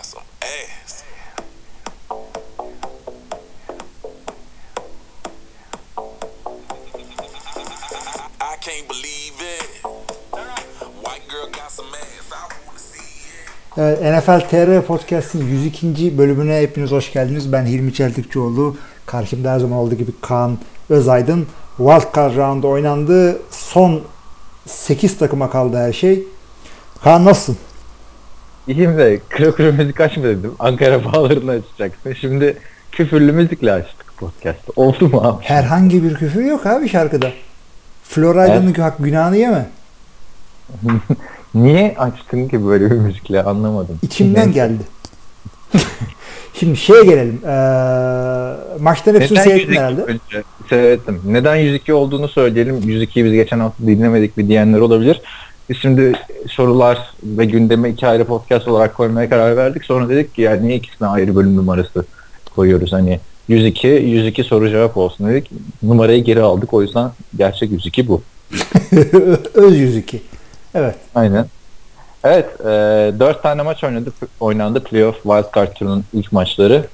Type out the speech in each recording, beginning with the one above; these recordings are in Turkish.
got some ass. I can't believe it. White girl got some ass. NFL TR Podcast'in 102. bölümüne hepiniz hoş geldiniz. Ben Hilmi Çeltikçioğlu. Karşımda her zaman olduğu gibi Kaan Özaydın. Wildcard round oynandı. Son 8 takıma kaldı her şey. Kaan nasılsın? İyiyim de kro kro müzik açma dedim. Ankara bağlarını açacaksın. Şimdi küfürlü müzikle açtık podcast'ı. Oldu mu abi? Herhangi bir küfür yok abi şarkıda. Florida'nın hak günahını yeme. Niye açtın ki böyle bir müzikle anlamadım. İçimden Neyse. geldi. Şimdi şeye gelelim. Ee, maçların hepsini Neden seyrettin 102 herhalde. önce seyrettim. Neden 102 olduğunu söyleyelim. 102'yi biz geçen hafta dinlemedik bir diyenler olabilir. Biz şimdi sorular ve gündeme iki ayrı podcast olarak koymaya karar verdik. Sonra dedik ki ya niye ikisine ayrı bölüm numarası koyuyoruz hani 102 102 soru cevap olsun dedik. Numarayı geri aldık. O yüzden gerçek 102 bu. Öz 102. Evet. Aynen. Evet, e, 4 tane maç oynadı, oynandı playoff wildcard turunun ilk maçları.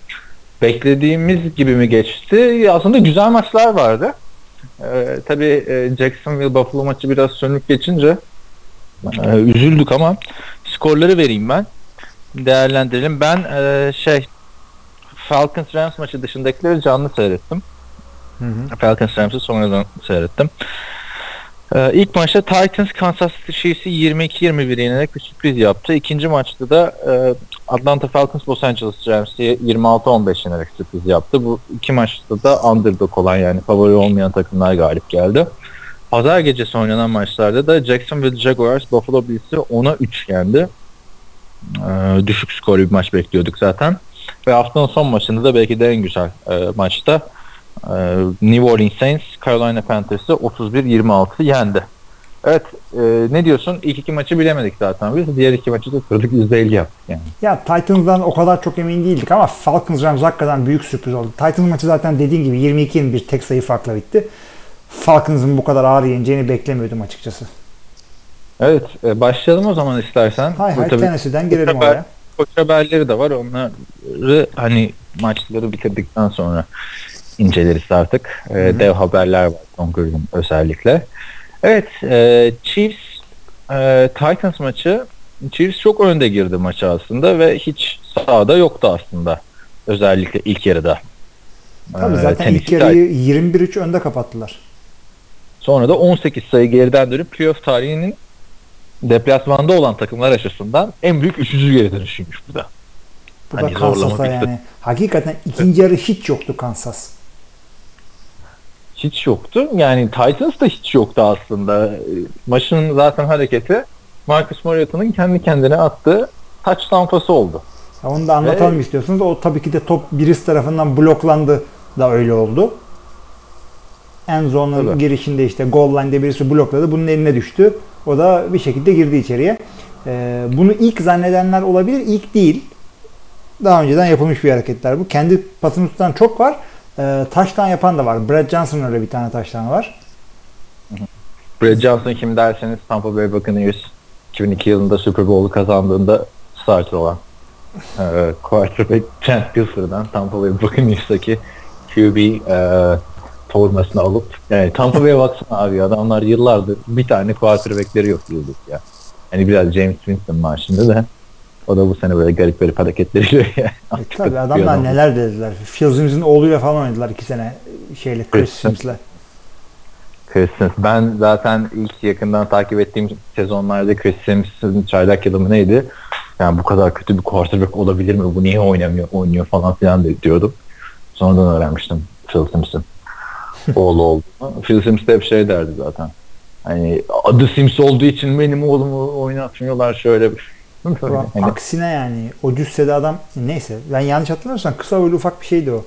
Beklediğimiz gibi mi geçti? Aslında güzel maçlar vardı. E, tabii e, Jacksonville Buffalo maçı biraz sönük geçince e, üzüldük ama skorları vereyim ben. Değerlendirelim. Ben e, şey Falcons Rams maçı dışındakileri canlı seyrettim. Hı hı. Falcons Rams'ı sonradan seyrettim. Ee, ilk maçta Titans Kansas City Chiefs'i 22-21 yenerek bir sürpriz yaptı. İkinci maçta da e, Atlanta Falcons Los Angeles Rams'i 26-15 yenerek sürpriz yaptı. Bu iki maçta da underdog olan yani favori olmayan takımlar galip geldi. Pazar gecesi oynanan maçlarda da Jacksonville Jaguars Buffalo Bills'i 10'a 3 yendi. Ee, düşük skorlu bir maç bekliyorduk zaten. Ve haftanın son maçında da belki de en güzel e, maçta ee, New Orleans Saints Carolina Panthers'ı 31-26 yendi. Evet e, ne diyorsun? İlk iki maçı bilemedik zaten biz. Diğer iki maçı da kırdık %50 yaptık yani. Ya Titans'dan o kadar çok emin değildik ama Falcons Rams hakikaten büyük sürpriz oldu. Titans maçı zaten dediğin gibi 22-21 tek sayı farkla bitti. Falcons'ın bu kadar ağır yeneceğini beklemiyordum açıkçası. Evet e, başlayalım o zaman istersen. Hay hay Tennessee'den girelim oraya. Koç haberleri de var. Onları hani maçları bitirdikten sonra inceleriz artık. Ee, hı. dev haberler var son gün özellikle. Evet, e, Chiefs e, Titans maçı Chiefs çok önde girdi maça aslında ve hiç sahada yoktu aslında. Özellikle ilk yarıda. Tabii Ee, zaten ilk Tennessee yarıyı 21-3 önde kapattılar. Sonra da 18 sayı geriden dönüp playoff tarihinin deplasmanda olan takımlar açısından en büyük üçüncü geri dönüşüymüş bu da. Bu Hani da bitti. yani. Hakikaten ikinci yarı hiç yoktu Kansas. hiç yoktu. Yani Titans da hiç yoktu aslında. Maçın zaten hareketi Marcus Mariota'nın kendi kendine attığı touchdown pası oldu. Ya onu da anlatalım istiyorsunuz. O tabii ki de top birisi tarafından bloklandı da öyle oldu. En zonun Tabii. girişinde işte goal line'de birisi blokladı. Bunun eline düştü. O da bir şekilde girdi içeriye. Ee, bunu ilk zannedenler olabilir. İlk değil. Daha önceden yapılmış bir hareketler bu. Kendi pasını tutan çok var. Ee, taştan yapan da var. Brad Johnson'ın öyle bir tane taştan var. Brad Johnson kim derseniz Tampa Bay Buccaneers 2002 yılında Super Bowl'u kazandığında starter olan e, quarterback Trent Dilfer'dan Tampa Bay Buccaneers'taki QB e, formasını alıp yani Tampa Bay'e baksana abi adamlar yıllardır bir tane quarterback'leri yok yıldık ya. Hani biraz James Winston şimdi de o da bu sene böyle garip garip hareketleriyle yani. E, tabii adamlar neler dediler. Phil Sims'in oğluyla falan oynadılar iki sene şeyle Chris Sims'le. Chris Sims. Ben zaten ilk yakından takip ettiğim sezonlarda Chris Sims'in çaylak yılı mı neydi? Yani bu kadar kötü bir quarterback olabilir mi? Bu niye oynamıyor, oynuyor falan filan de diyordum. Sonradan öğrenmiştim Phil Sims'in oğlu olduğunu. Phil Sims de hep şey derdi zaten. Hani adı Sims olduğu için benim oğlumu oynatmıyorlar şöyle. Ulan hani, Aksine yani o cüssede adam neyse ben yanlış hatırlamıyorsam kısa boylu ufak bir şeydi o.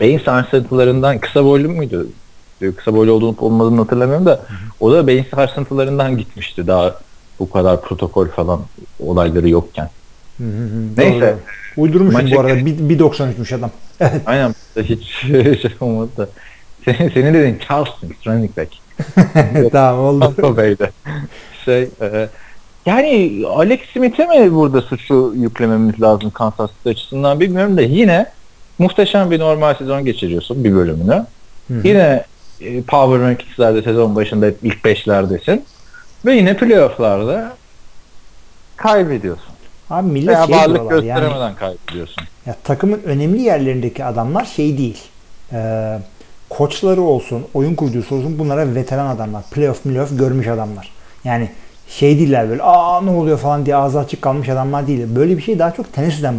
beyin sarsıntılarından kısa boylu muydu? Kısa boylu olduğunu olmadığını hatırlamıyorum da o da beyin sarsıntılarından gitmişti daha bu kadar protokol falan olayları yokken. Hı hı hı, Neyse. doğru. Uydurmuşum Maça bu arada. gel- Bir- 1.93'müş adam. Evet. Aynen hiç şey olmadı da. Senin, senin dediğin Charleston running back. tamam oldu. Tampa Bay'de. Şey, e, yani Alex Smith'e mi burada suçu yüklememiz lazım Kansas City açısından bilmiyorum da yine muhteşem bir normal sezon geçiriyorsun bir bölümünü. Hı hı. Yine e, Power Rankings'lerde sezon başında hep ilk beşlerdesin. Ve yine playoff'larda kaybediyorsun. Abi millet Veya şey varlık diyorlar yani. gösteremeden kaybediyorsun. Ya takımın önemli yerlerindeki adamlar şey değil. Ee, koçları olsun, oyun kurucusu olsun bunlara veteran adamlar. Playoff, playoff görmüş adamlar. Yani şey değiller böyle aa ne oluyor falan diye ağzı açık kalmış adamlar değil. Böyle bir şey daha çok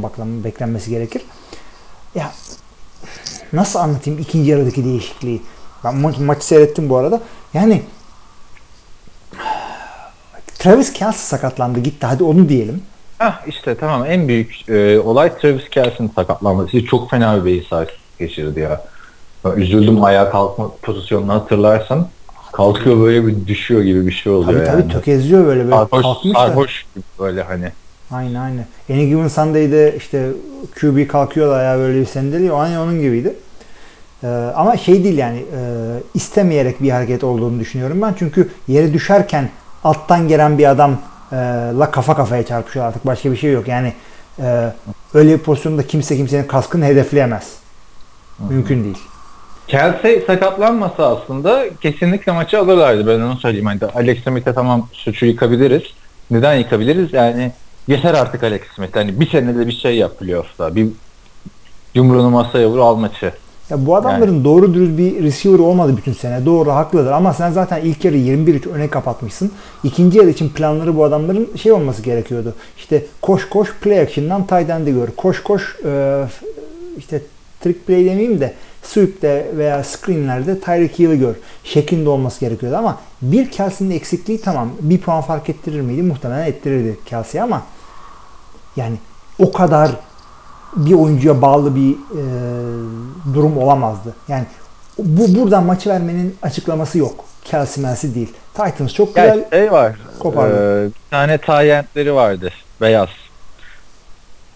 baklan- beklenmesi gerekir. Ya nasıl anlatayım ikinci yarıdaki değişikliği? Ben ma- maçı seyrettim bu arada. Yani Travis Kelce sakatlandı gitti hadi onu diyelim. Hah işte tamam en büyük e, olay Travis Kelce'nin sakatlanması. Çok fena bir beyin sarsıntısı geçirdi ya. Üzüldüm ayağa kalkma pozisyonunu hatırlarsan. Kalkıyor böyle bir düşüyor gibi bir şey oluyor Tabii tabii yani. tökezliyor böyle böyle sarhoş, kalkmış da. sarhoş gibi böyle hani. Aynen aynen. Any Given Sunday'de işte QB kalkıyor da ayağı böyle bir sendeliyor. Aynı onun gibiydi. Ee, ama şey değil yani e, istemeyerek bir hareket olduğunu düşünüyorum ben. Çünkü yere düşerken alttan gelen bir adam e, la kafa kafaya çarpışıyor artık başka bir şey yok. Yani e, öyle bir pozisyonda kimse kimsenin kaskını hedefleyemez. Mümkün değil. Kelsey sakatlanmasa aslında kesinlikle maçı alırlardı. Ben onu söyleyeyim. Hani Alex Smith'e tamam suçu yıkabiliriz. Neden yıkabiliriz? Yani yeter artık Alex Smith. Hani bir senede bir şey yap playoff'ta. Bir yumruğunu masaya vur al maçı. Ya bu adamların doğru dürüst bir receiver olmadı bütün sene. Doğru haklıdır ama sen zaten ilk yarı 21-3 öne kapatmışsın. İkinci yarı için planları bu adamların şey olması gerekiyordu. İşte koş koş play action'dan tight end'i gör. Koş koş e, işte trick play demeyeyim de sweep'te veya screenlerde Tyreek Hill'i gör. Şeklinde olması gerekiyordu ama bir Kelsey'nin eksikliği tamam bir puan fark ettirir miydi? Muhtemelen ettirirdi Kelsey ama yani o kadar bir oyuncuya bağlı bir e, durum olamazdı. Yani bu buradan maçı vermenin açıklaması yok. Kelsey Melsi değil. Titans çok güzel. Şey var. kopardı. e, bir tane tayyentleri vardı. Beyaz.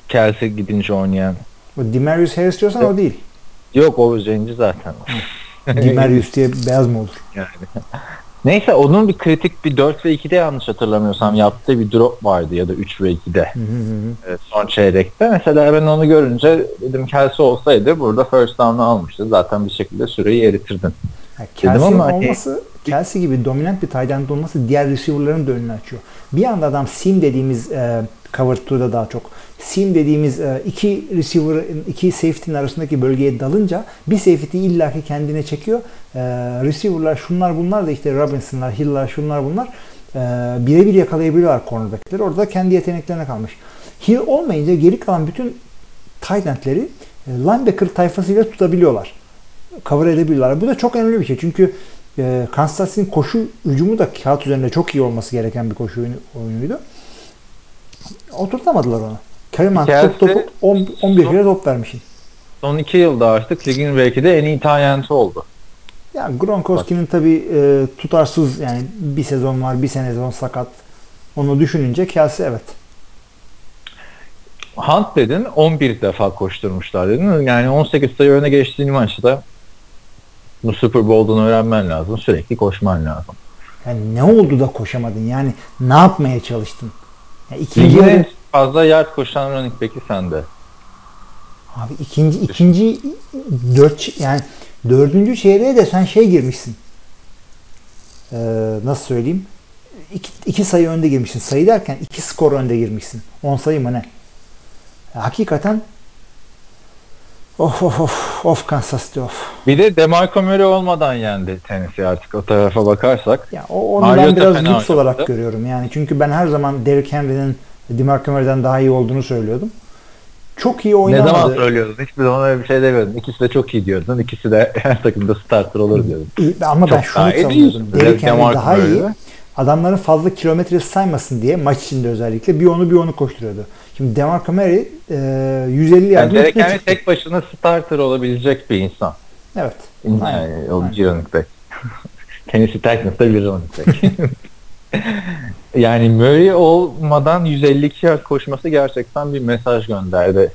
Kelsey gidince oynayan. O Demarius Harris diyorsan o değil. Yok o zenci zaten. Demarius diye beyaz mı olur? yani. Neyse onun bir kritik bir 4 ve 2'de yanlış hatırlamıyorsam yaptığı bir drop vardı ya da 3 ve 2'de Hı hı hı. evet, son çeyrekte. Mesela ben onu görünce dedim Kelsey olsaydı burada first down'u almıştı. Zaten bir şekilde süreyi eritirdin. Yani Kelsey'nin ama hani- olması, Kelsey gibi dominant bir tight end olması diğer receiver'ların da önünü açıyor. Bir anda adam seam dediğimiz e, cover two'da daha çok seam dediğimiz e, iki receiver, iki safety'nin arasındaki bölgeye dalınca bir safety illaki kendine çekiyor. E, receiver'lar şunlar bunlar da işte Robinson'lar, Hill'lar şunlar bunlar e, birebir yakalayabiliyorlar cornerback'leri. Orada kendi yeteneklerine kalmış. Hill olmayınca geri kalan bütün tight end'leri linebacker tayfasıyla tutabiliyorlar cover edebiliyorlar. Bu da çok önemli bir şey. Çünkü Kansas City'nin koşu hücumu da kağıt üzerinde çok iyi olması gereken bir koşu oyunu, oyunuydu. Oturtamadılar onu. Hunt Kelsey- top, topu 10, 11 kere top vermişsin. Son 2 yılda artık ligin belki de en iyi tayyenti oldu. Ya Gronkowski'nin tabii e, tutarsız yani bir sezon var, bir sene sezon sakat. Onu düşününce Kelsey evet. Hunt dedin 11 defa koşturmuşlar dedin. Yani 18 sayı öne geçtiğin maçta bu Super Bowl'dan öğrenmen lazım. Sürekli koşman lazım. Yani ne oldu da koşamadın? Yani ne yapmaya çalıştın? Ya ikinci Ligin en fazla yard koşan running back'i sende. Abi ikinci ikinci dört yani dördüncü çeyreğe de sen şey girmişsin. Ee, nasıl söyleyeyim? İki, iki sayı önde girmişsin. Sayı derken iki skor önde girmişsin. 10 sayı mı ne? Hakikaten of of of of Kansas City of. Bir de DeMarco Murray olmadan yendi Tennessee artık o tarafa bakarsak. Ya o, onu Mariota ben biraz lüks olarak görüyorum. Yani çünkü ben her zaman Derrick Henry'nin DeMarco daha iyi olduğunu söylüyordum. Çok iyi Ne oynamadı. zaman söylüyordun? Hiçbir zaman öyle bir şey demiyordun. İkisi de çok iyi diyordun. İkisi de her takımda starter olur diyordun. Ama ben Çok şunu daha iyi savunuyordum. Derrick daha iyi. Adamların fazla kilometre saymasın diye maç içinde özellikle bir onu bir onu koşturuyordu. Şimdi DeMarco Murray e, 150 Yani yardın Derek üstüne Henry tek başına starter olabilecek bir insan. Evet. Yani Aynen. o bir running back. Tennessee Titans'da bir running back. yani Murray olmadan 152 yard koşması gerçekten bir mesaj gönderdi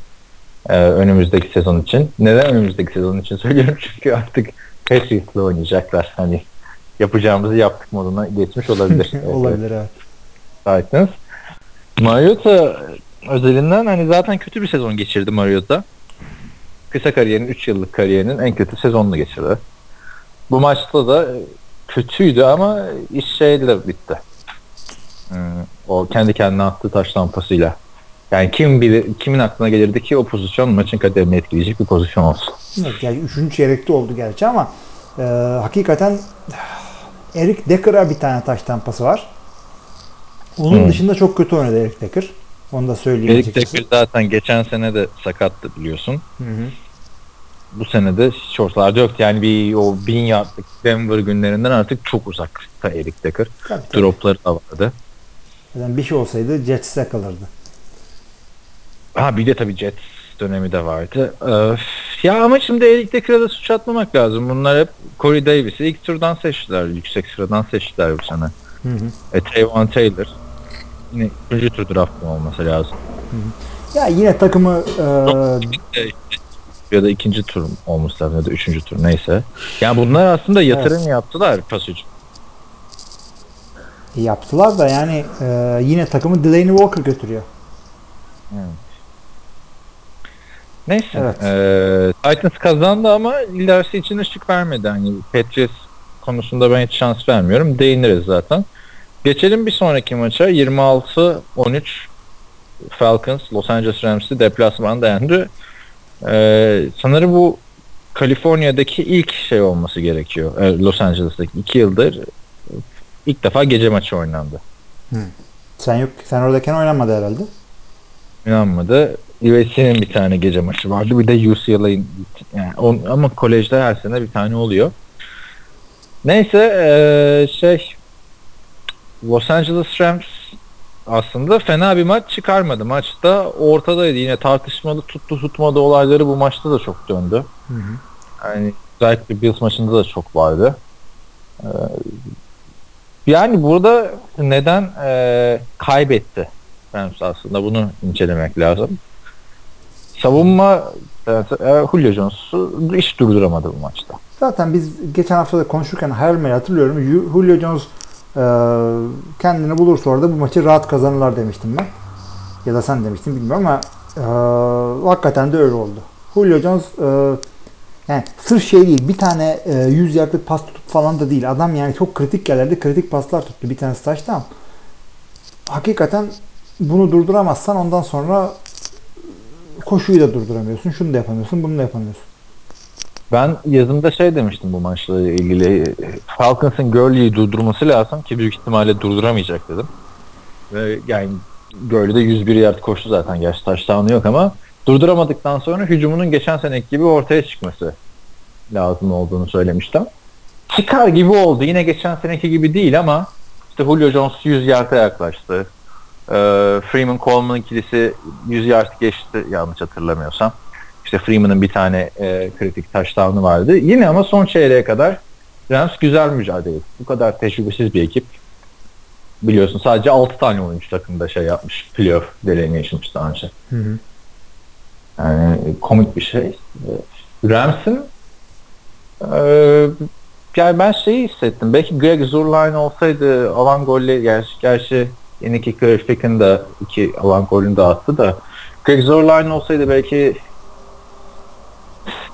e, önümüzdeki sezon için. Neden önümüzdeki sezon için söylüyorum? Çünkü artık Patriots'la oynayacaklar. Hani yapacağımızı yaptık moduna geçmiş olabilir. Olabilir evet. Titans. Mariota özelinden hani zaten kötü bir sezon geçirdi Mariota. Kısa kariyerin 3 yıllık kariyerinin en kötü sezonunu geçirdi. Bu maçta da kötüydü ama iş şeyle bitti. O kendi kendine attığı taş lampasıyla. Yani kim bilir, kimin aklına gelirdi ki o pozisyon maçın kaderini etkileyecek bir pozisyon olsun. Evet, yani üçüncü çeyrekte oldu gerçi ama e, hakikaten Eric Decker'a bir tane taş tampası var. Onun Hmm. dışında çok kötü oynadı Eric Decker. Onu da söyleyeyim Eric. Decker zaten geçen sene de sakattı biliyorsun. Hı hı. Bu sene de hiç ortalarda yoktu. Yani bir o bin yardlık Denver günlerinden artık çok uzakta Eric Decker. Tabii, tabii. Dropları da vardı. Yani bir şey olsaydı Jets'e kalırdı. Ha bir de tabii Jets dönemi de vardı. Öf. ya ama şimdi Eric Decker'a da suç atmamak lazım. Bunlar hep Corey Davis'i ilk turdan seçtiler. Yüksek sıradan seçtiler bu sene. Hı hı. E, Trayvon Taylor. Yine üçüncü tur draftı olması lazım. Ya yine takımı e, Ya da ikinci tur olması lazım ya da üçüncü tur neyse. Yani bunlar aslında yatırım yaptılar pas. Yaptılar da yani e, yine takımı Delaney Walker götürüyor. Neyse. Evet. Eee, Titans kazandı ama ilerisi için ışık vermedi. Hani Patriots konusunda ben hiç şans vermiyorum. Değiniriz zaten. Geçelim bir sonraki maça. 26-13 Falcons Los Angeles Rams'i deplasmanda yendi. Eee sanırım bu Kaliforniya'daki ilk şey olması gerekiyor. Ee, Los Angeles'taki iki yıldır ilk defa gece maçı oynandı. Sen yok sen oradayken oynanmadı herhalde. İnanmadı. USC'nin bir tane gece maçı vardı. Bir de UCLA'in yani on, ama kolejde her sene bir tane oluyor. Neyse eee, şey Los Angeles Rams aslında fena bir maç çıkarmadı. Maçta ortadaydı. Yine tartışmalı tuttu tutmadı olayları bu maçta da çok döndü. Hı hı. Yani özellikle Bills maçında da çok vardı. Ee, yani burada neden e, kaybetti Rams aslında bunu incelemek lazım. Savunma e, e, Julio Jones'u hiç durduramadı bu maçta. Zaten biz geçen hafta da konuşurken hayal hatırlıyorum. Ju- Julio Jones e, kendini bulursa orada bu maçı rahat kazanırlar demiştim ben. Ya da sen demiştin bilmiyorum ama e, hakikaten de öyle oldu. Julio Jones e, yani sırf şey değil bir tane e, 100 yardlık pas tutup falan da değil. Adam yani çok kritik yerlerde kritik paslar tuttu. Bir tanesi taştan. Hakikaten bunu durduramazsan ondan sonra koşuyu da durduramıyorsun. Şunu da yapamıyorsun, bunu da yapamıyorsun. Ben yazımda şey demiştim bu maçla ilgili. Falcons'ın Gurley'i durdurması lazım ki büyük ihtimalle durduramayacak dedim. Ve yani Gurley de 101 yard koştu zaten. Gerçi touchdown'u yok ama durduramadıktan sonra hücumunun geçen seneki gibi ortaya çıkması lazım olduğunu söylemiştim. Çıkar gibi oldu. Yine geçen seneki gibi değil ama işte Julio Jones 100 yard'a yaklaştı. Ee, Freeman Coleman ikilisi 100 yard geçti yanlış hatırlamıyorsam. İşte Freeman'ın bir tane e, kritik touchdown'u vardı. Yine ama son çeyreğe kadar Rams güzel mücadele etti. Bu kadar tecrübesiz bir ekip. Biliyorsun sadece 6 tane oyuncu takımda şey yapmış. Playoff delineation'mış daha önce. Hı hı. Yani komik bir şey. Ee, Rams'in e, yani ben şeyi hissettim. Belki Greg Zurline olsaydı alan golleri gerçi, gerçi yeni kicker Ficken de iki alan golünü de attı da Greg Zurline olsaydı belki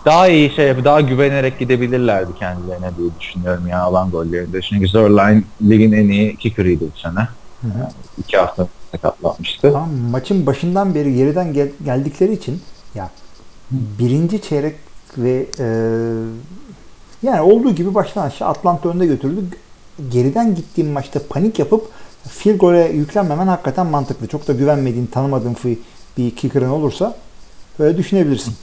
daha iyi şey daha güvenerek gidebilirlerdi kendilerine diye düşünüyorum ya alan gollerinde. Çünkü Zurline ligin en iyi kicker'ıydı bu sene. Hı. İki hafta sakatlanmıştı. Tamam, maçın başından beri geriden gel- geldikleri için ya birinci çeyrek ve e, yani olduğu gibi baştan aşağı Atlanta önde götürdü. Geriden gittiğim maçta panik yapıp field gole yüklenmemen hakikaten mantıklı. Çok da güvenmediğin, tanımadığın bir kicker'ın olursa böyle düşünebilirsin.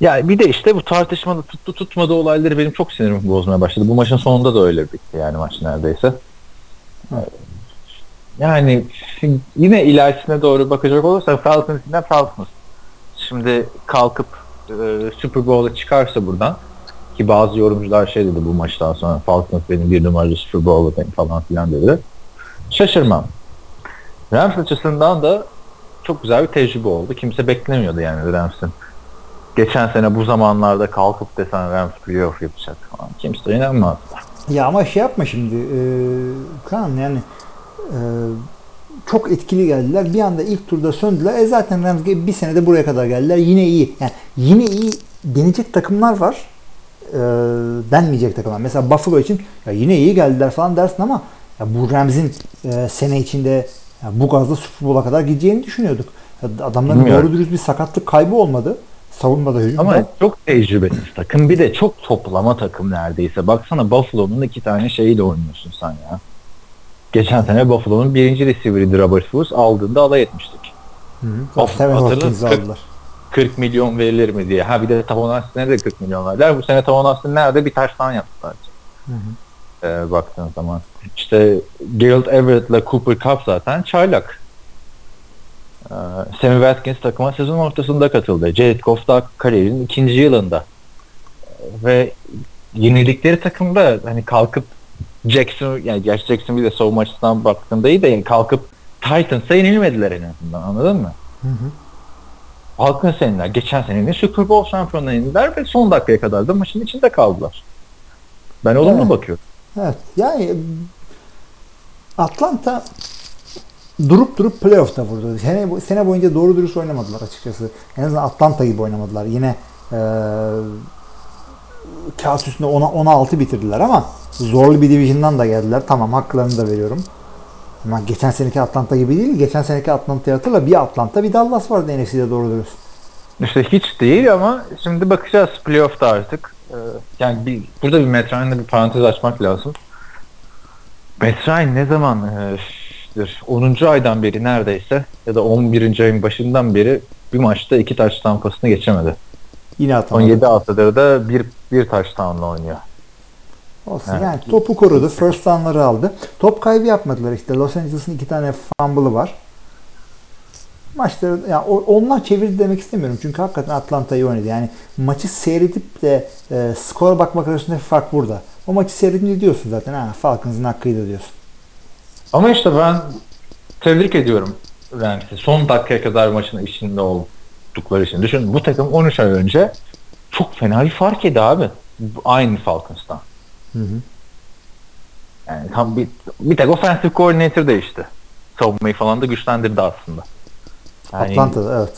Ya bir de işte bu tartışmalı tuttu tutmadı olayları benim çok sinirimi bozmaya başladı. Bu maçın sonunda da öyle bitti yani maç neredeyse. Yani yine ilerisine doğru bakacak olursak Falcons yine Falcons. Şimdi kalkıp e, Super Bowl'a çıkarsa buradan ki bazı yorumcular şey dedi bu maçtan sonra Falcons benim bir numaralı Super Bowl'dayım falan filan dedi. Şaşırmam. Rams açısından da çok güzel bir tecrübe oldu. Kimse beklemiyordu yani Rams'in geçen sene bu zamanlarda kalkıp desen Rams playoff yapacak falan. Kimse inanmazdı. Ya ama şey yapma şimdi e, Kaan yani çok etkili geldiler. Bir anda ilk turda söndüler. E zaten Rams bir senede buraya kadar geldiler. Yine iyi. Yani yine iyi denecek takımlar var. E, denmeyecek takımlar. Mesela Buffalo için ya yine iyi geldiler falan dersin ama ya bu Rams'in e, sene içinde ya bu gazda Super Bowl'a kadar gideceğini düşünüyorduk. Adamların Bilmiyorum. doğru dürüst bir sakatlık kaybı olmadı. Savunmada hücumda. Ama çok tecrübesiz takım. Bir de çok toplama takım neredeyse. Baksana Buffalo'nun iki tane şeyiyle oynuyorsun sen ya. Geçen sene Buffalo'nun birinci receiver'ıydı Robert Woods. Aldığında alay etmiştik. Hı hı. Of, hatırla- Hopkins'i kırk- aldılar. 40 milyon verilir mi diye. Ha bir de Tavon Austin'e de 40 milyon verdiler. Bu sene Tavon Austin nerede? Bir taştan yaptılar. Hı hı. Ee, baktığın zaman. İşte Gerald Everett'le Cooper Cup zaten çaylak. Ee, Sammy Watkins takıma sezon ortasında katıldı. Jared Goff da kariyerinin ikinci yılında. Ee, Ve yenildikleri takımda hani kalkıp Jackson yani gerçi Jackson bir de savunma açısından baktığında iyi de yani kalkıp Titans'a yenilmediler en azından anladın mı? Hı hı. Halkın seneler geçen senenin Super Bowl şampiyonuna yenildiler ve son dakikaya kadar da maçın içinde kaldılar. Ben olumlu Evet. bakıyorum. Evet. Yani Atlanta durup durup playoff'ta vurdu. Sene, sene boyunca doğru dürüst oynamadılar açıkçası. En azından Atlanta gibi oynamadılar. Yine eee kağıt üstünde 10'a 16 bitirdiler ama zorlu bir division'dan da geldiler. Tamam haklarını da veriyorum. Ama geçen seneki Atlanta gibi değil. Geçen seneki Atlanta'yı hatırla. Bir Atlanta bir Dallas vardı NFC'de doğru dürüst. İşte hiç değil ama şimdi bakacağız playoff'ta artık. Ee, yani bir, burada bir Ryan'la bir parantez açmak lazım. Matt Ryan ne zaman e, dur, 10. aydan beri neredeyse ya da 11. ayın başından beri bir maçta iki taş tampasını geçemedi. Yine atamadı. 7 haftadır da bir, bir taş oynuyor. Olsun. Evet. Yani topu korudu. First down'ları aldı. Top kaybı yapmadılar işte. Los Angeles'ın iki tane fumble'ı var. Maçları yani onlar çevirdi demek istemiyorum. Çünkü hakikaten Atlanta iyi oynadı. Yani maçı seyredip de e, skora bakmak arasındaki fark burada. O maçı seyredince diyorsun zaten ha Falcons'ın hakkıydı diyorsun. Ama işte ben tebrik ediyorum Rams'i. Son dakikaya kadar maçın içinde oldukları için. Düşün bu takım 13 ay önce çok fena bir fark yedi abi. Aynı Falcons'tan. Hı hı. Yani tam bir, bir tek offensive coordinator değişti. Savunmayı falan da güçlendirdi aslında. Yani Atlanta'da evet.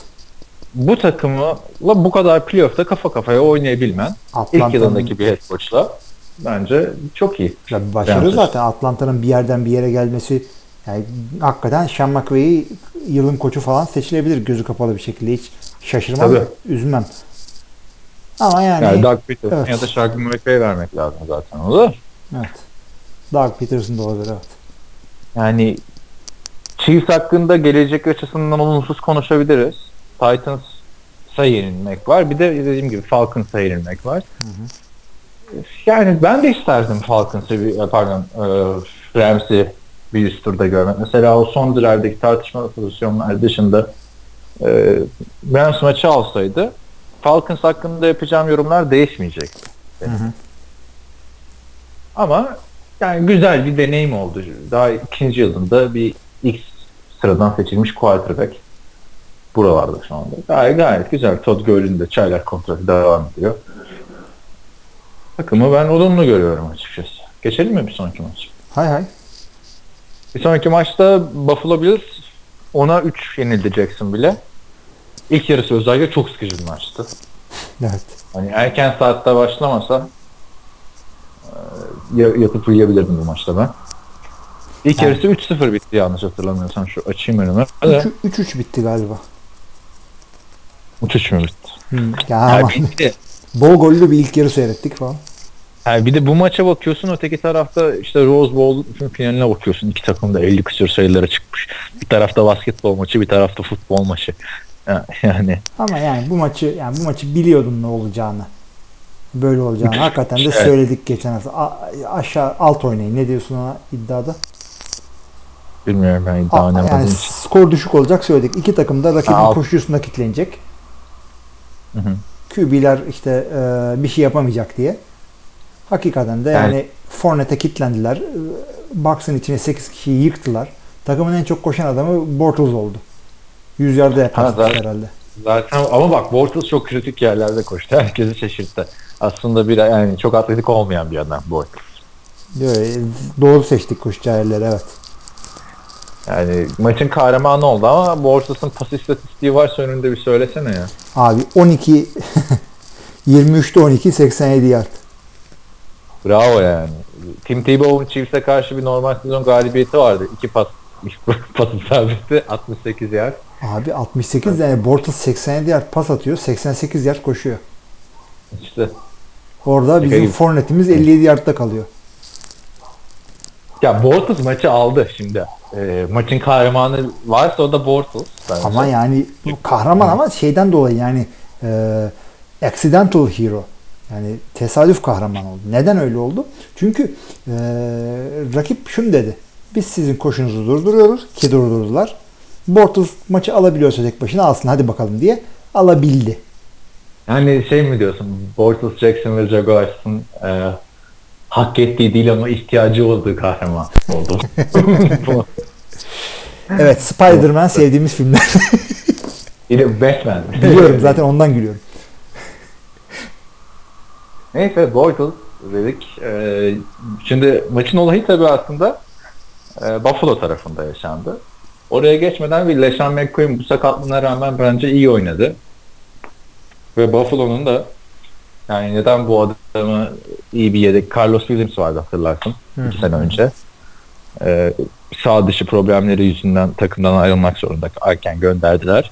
bu takımla bu kadar playoff'ta kafa kafaya oynayabilmen ilk yılındaki bir head coach'la bence çok iyi. Ya başarı zaten Atlanta'nın bir yerden bir yere gelmesi yani hakikaten Sean McVay'i yılın koçu falan seçilebilir gözü kapalı bir şekilde hiç şaşırmam, Tabii. üzülmem. Ama yani, Yani Doug Peterson evet. ya da Sean McVay vermek lazım zaten. O da evet. Doug Peterson da olabilir evet. Yani Chiefs hakkında gelecek açısından olumsuz konuşabiliriz. Titans'a yenilmek var. Bir de dediğim gibi Falcons'a yenilmek var. Yani ben de isterdim Falcons'ı pardon e, Rams'i bir üst turda görmek. Mesela o son drive'deki tartışmalı pozisyonlar dışında e, Rams maçı alsaydı Falcons hakkında yapacağım yorumlar değişmeyecekti. Hı hı. Ama yani güzel bir deneyim oldu. Daha ikinci yılında bir ilk sıradan seçilmiş quarterback buralarda şu anda. Gayet, gayet güzel. Todd Gurley'in de çaylak kontratı devam ediyor. Takımı ben olumlu görüyorum açıkçası. Geçelim mi bir sonraki maç? Hay hay. Bir sonraki maçta Buffalo Bills 10'a 3 yenildi Jackson bile. İlk yarısı özellikle çok sıkıcı bir maçtı. Evet. Hani erken saatte başlamasa e, ya- yatıp uyuyabilirdim bu maçta ben. İlk Yani- yarısı 3-0 bitti yanlış hatırlamıyorsam. Şu açayım önüme. de. 3-3 bitti galiba. 3-3 mü bitti? Hı. Ya Yani de, bol gollü bir ilk yarı seyrettik falan. yani bir de bu maça bakıyorsun öteki tarafta işte Rose Bowl finaline bakıyorsun. İki takım da 50 küsur sayılara çıkmış. Bir tarafta basketbol maçı bir tarafta futbol maçı. Ya- Yani Ama yani bu maçı yani bu maçı biliyordum ne olacağını. Böyle olacağını. Hakikaten de Evet. söyledik geçen hafta. A- aşağı alt oynayın. Ne diyorsun ona iddiada? bilmiyorum ben iddia oynamadığım yani için. skor düşük olacak söyledik. İki takım da rakibin Ha, alt- koşusunda kitlenecek. Hı hı. QB'ler işte e, bir şey yapamayacak diye. Hakikaten de yani Fournette'e kitlendiler. E, Bucks'ın içine 8 kişiyi yıktılar. Takımın en çok koşan adamı Bortles oldu. 100 yarda yaklaştı zaten- herhalde. Zaten ama bak Bortles çok kritik yerlerde koştu. Herkesi şaşırttı. Aslında bir yani çok atletik olmayan bir adam Bortles. Diyor, e, doğru seçtik koşacağı yerleri evet. Yani maçın kahramanı oldu ama Bortles'ın pas istatistiği varsa önünde bir söylesene ya. Abi 12 23'te 12 87 yard. Bravo yani. Tim Tebow'un Chiefs'e karşı bir normal sezon galibiyeti vardı. İki pas pası sabiti 68 yer. Abi 68 yani Bortles 87 yard pas atıyor. 88 yard koşuyor. İşte Orada bizim gibi. Fournette'imiz 57 yardta kalıyor. ya Bortles maçı aldı şimdi. Ee, maçın kahramanı varsa o da Bortles. bence. Ama yani kahraman ama şeyden dolayı yani e, accidental hero. Yani tesadüf kahraman oldu. Neden öyle oldu? Çünkü e, rakip şunu dedi. Biz sizin koşunuzu durduruyoruz ki durdurdular. Bortles maçı alabiliyorsa tek başına alsın hadi bakalım diye alabildi. Yani şey mi diyorsun? Bortles, Jackson ve Jaguars'ın e, hak ettiği değil ama ihtiyacı olduğu kahraman oldu. Evet Spider-Man sevdiğimiz filmler. Yine Batman. Biliyorum zaten ondan gülüyorum. Neyse Bortles dedik. Ee, şimdi maçın olayı tabii aslında e, Buffalo tarafında yaşandı. Oraya geçmeden bir LeSean McCoy'un bu sakatlığına rağmen bence iyi oynadı. Ve Buffalo'nun da yani neden bu adamı iyi bir yedek Carlos Williams vardı hatırlarsın Hı iki sene önce. Ee, sağ dışı problemleri yüzünden takımdan ayrılmak zorunda erken gönderdiler.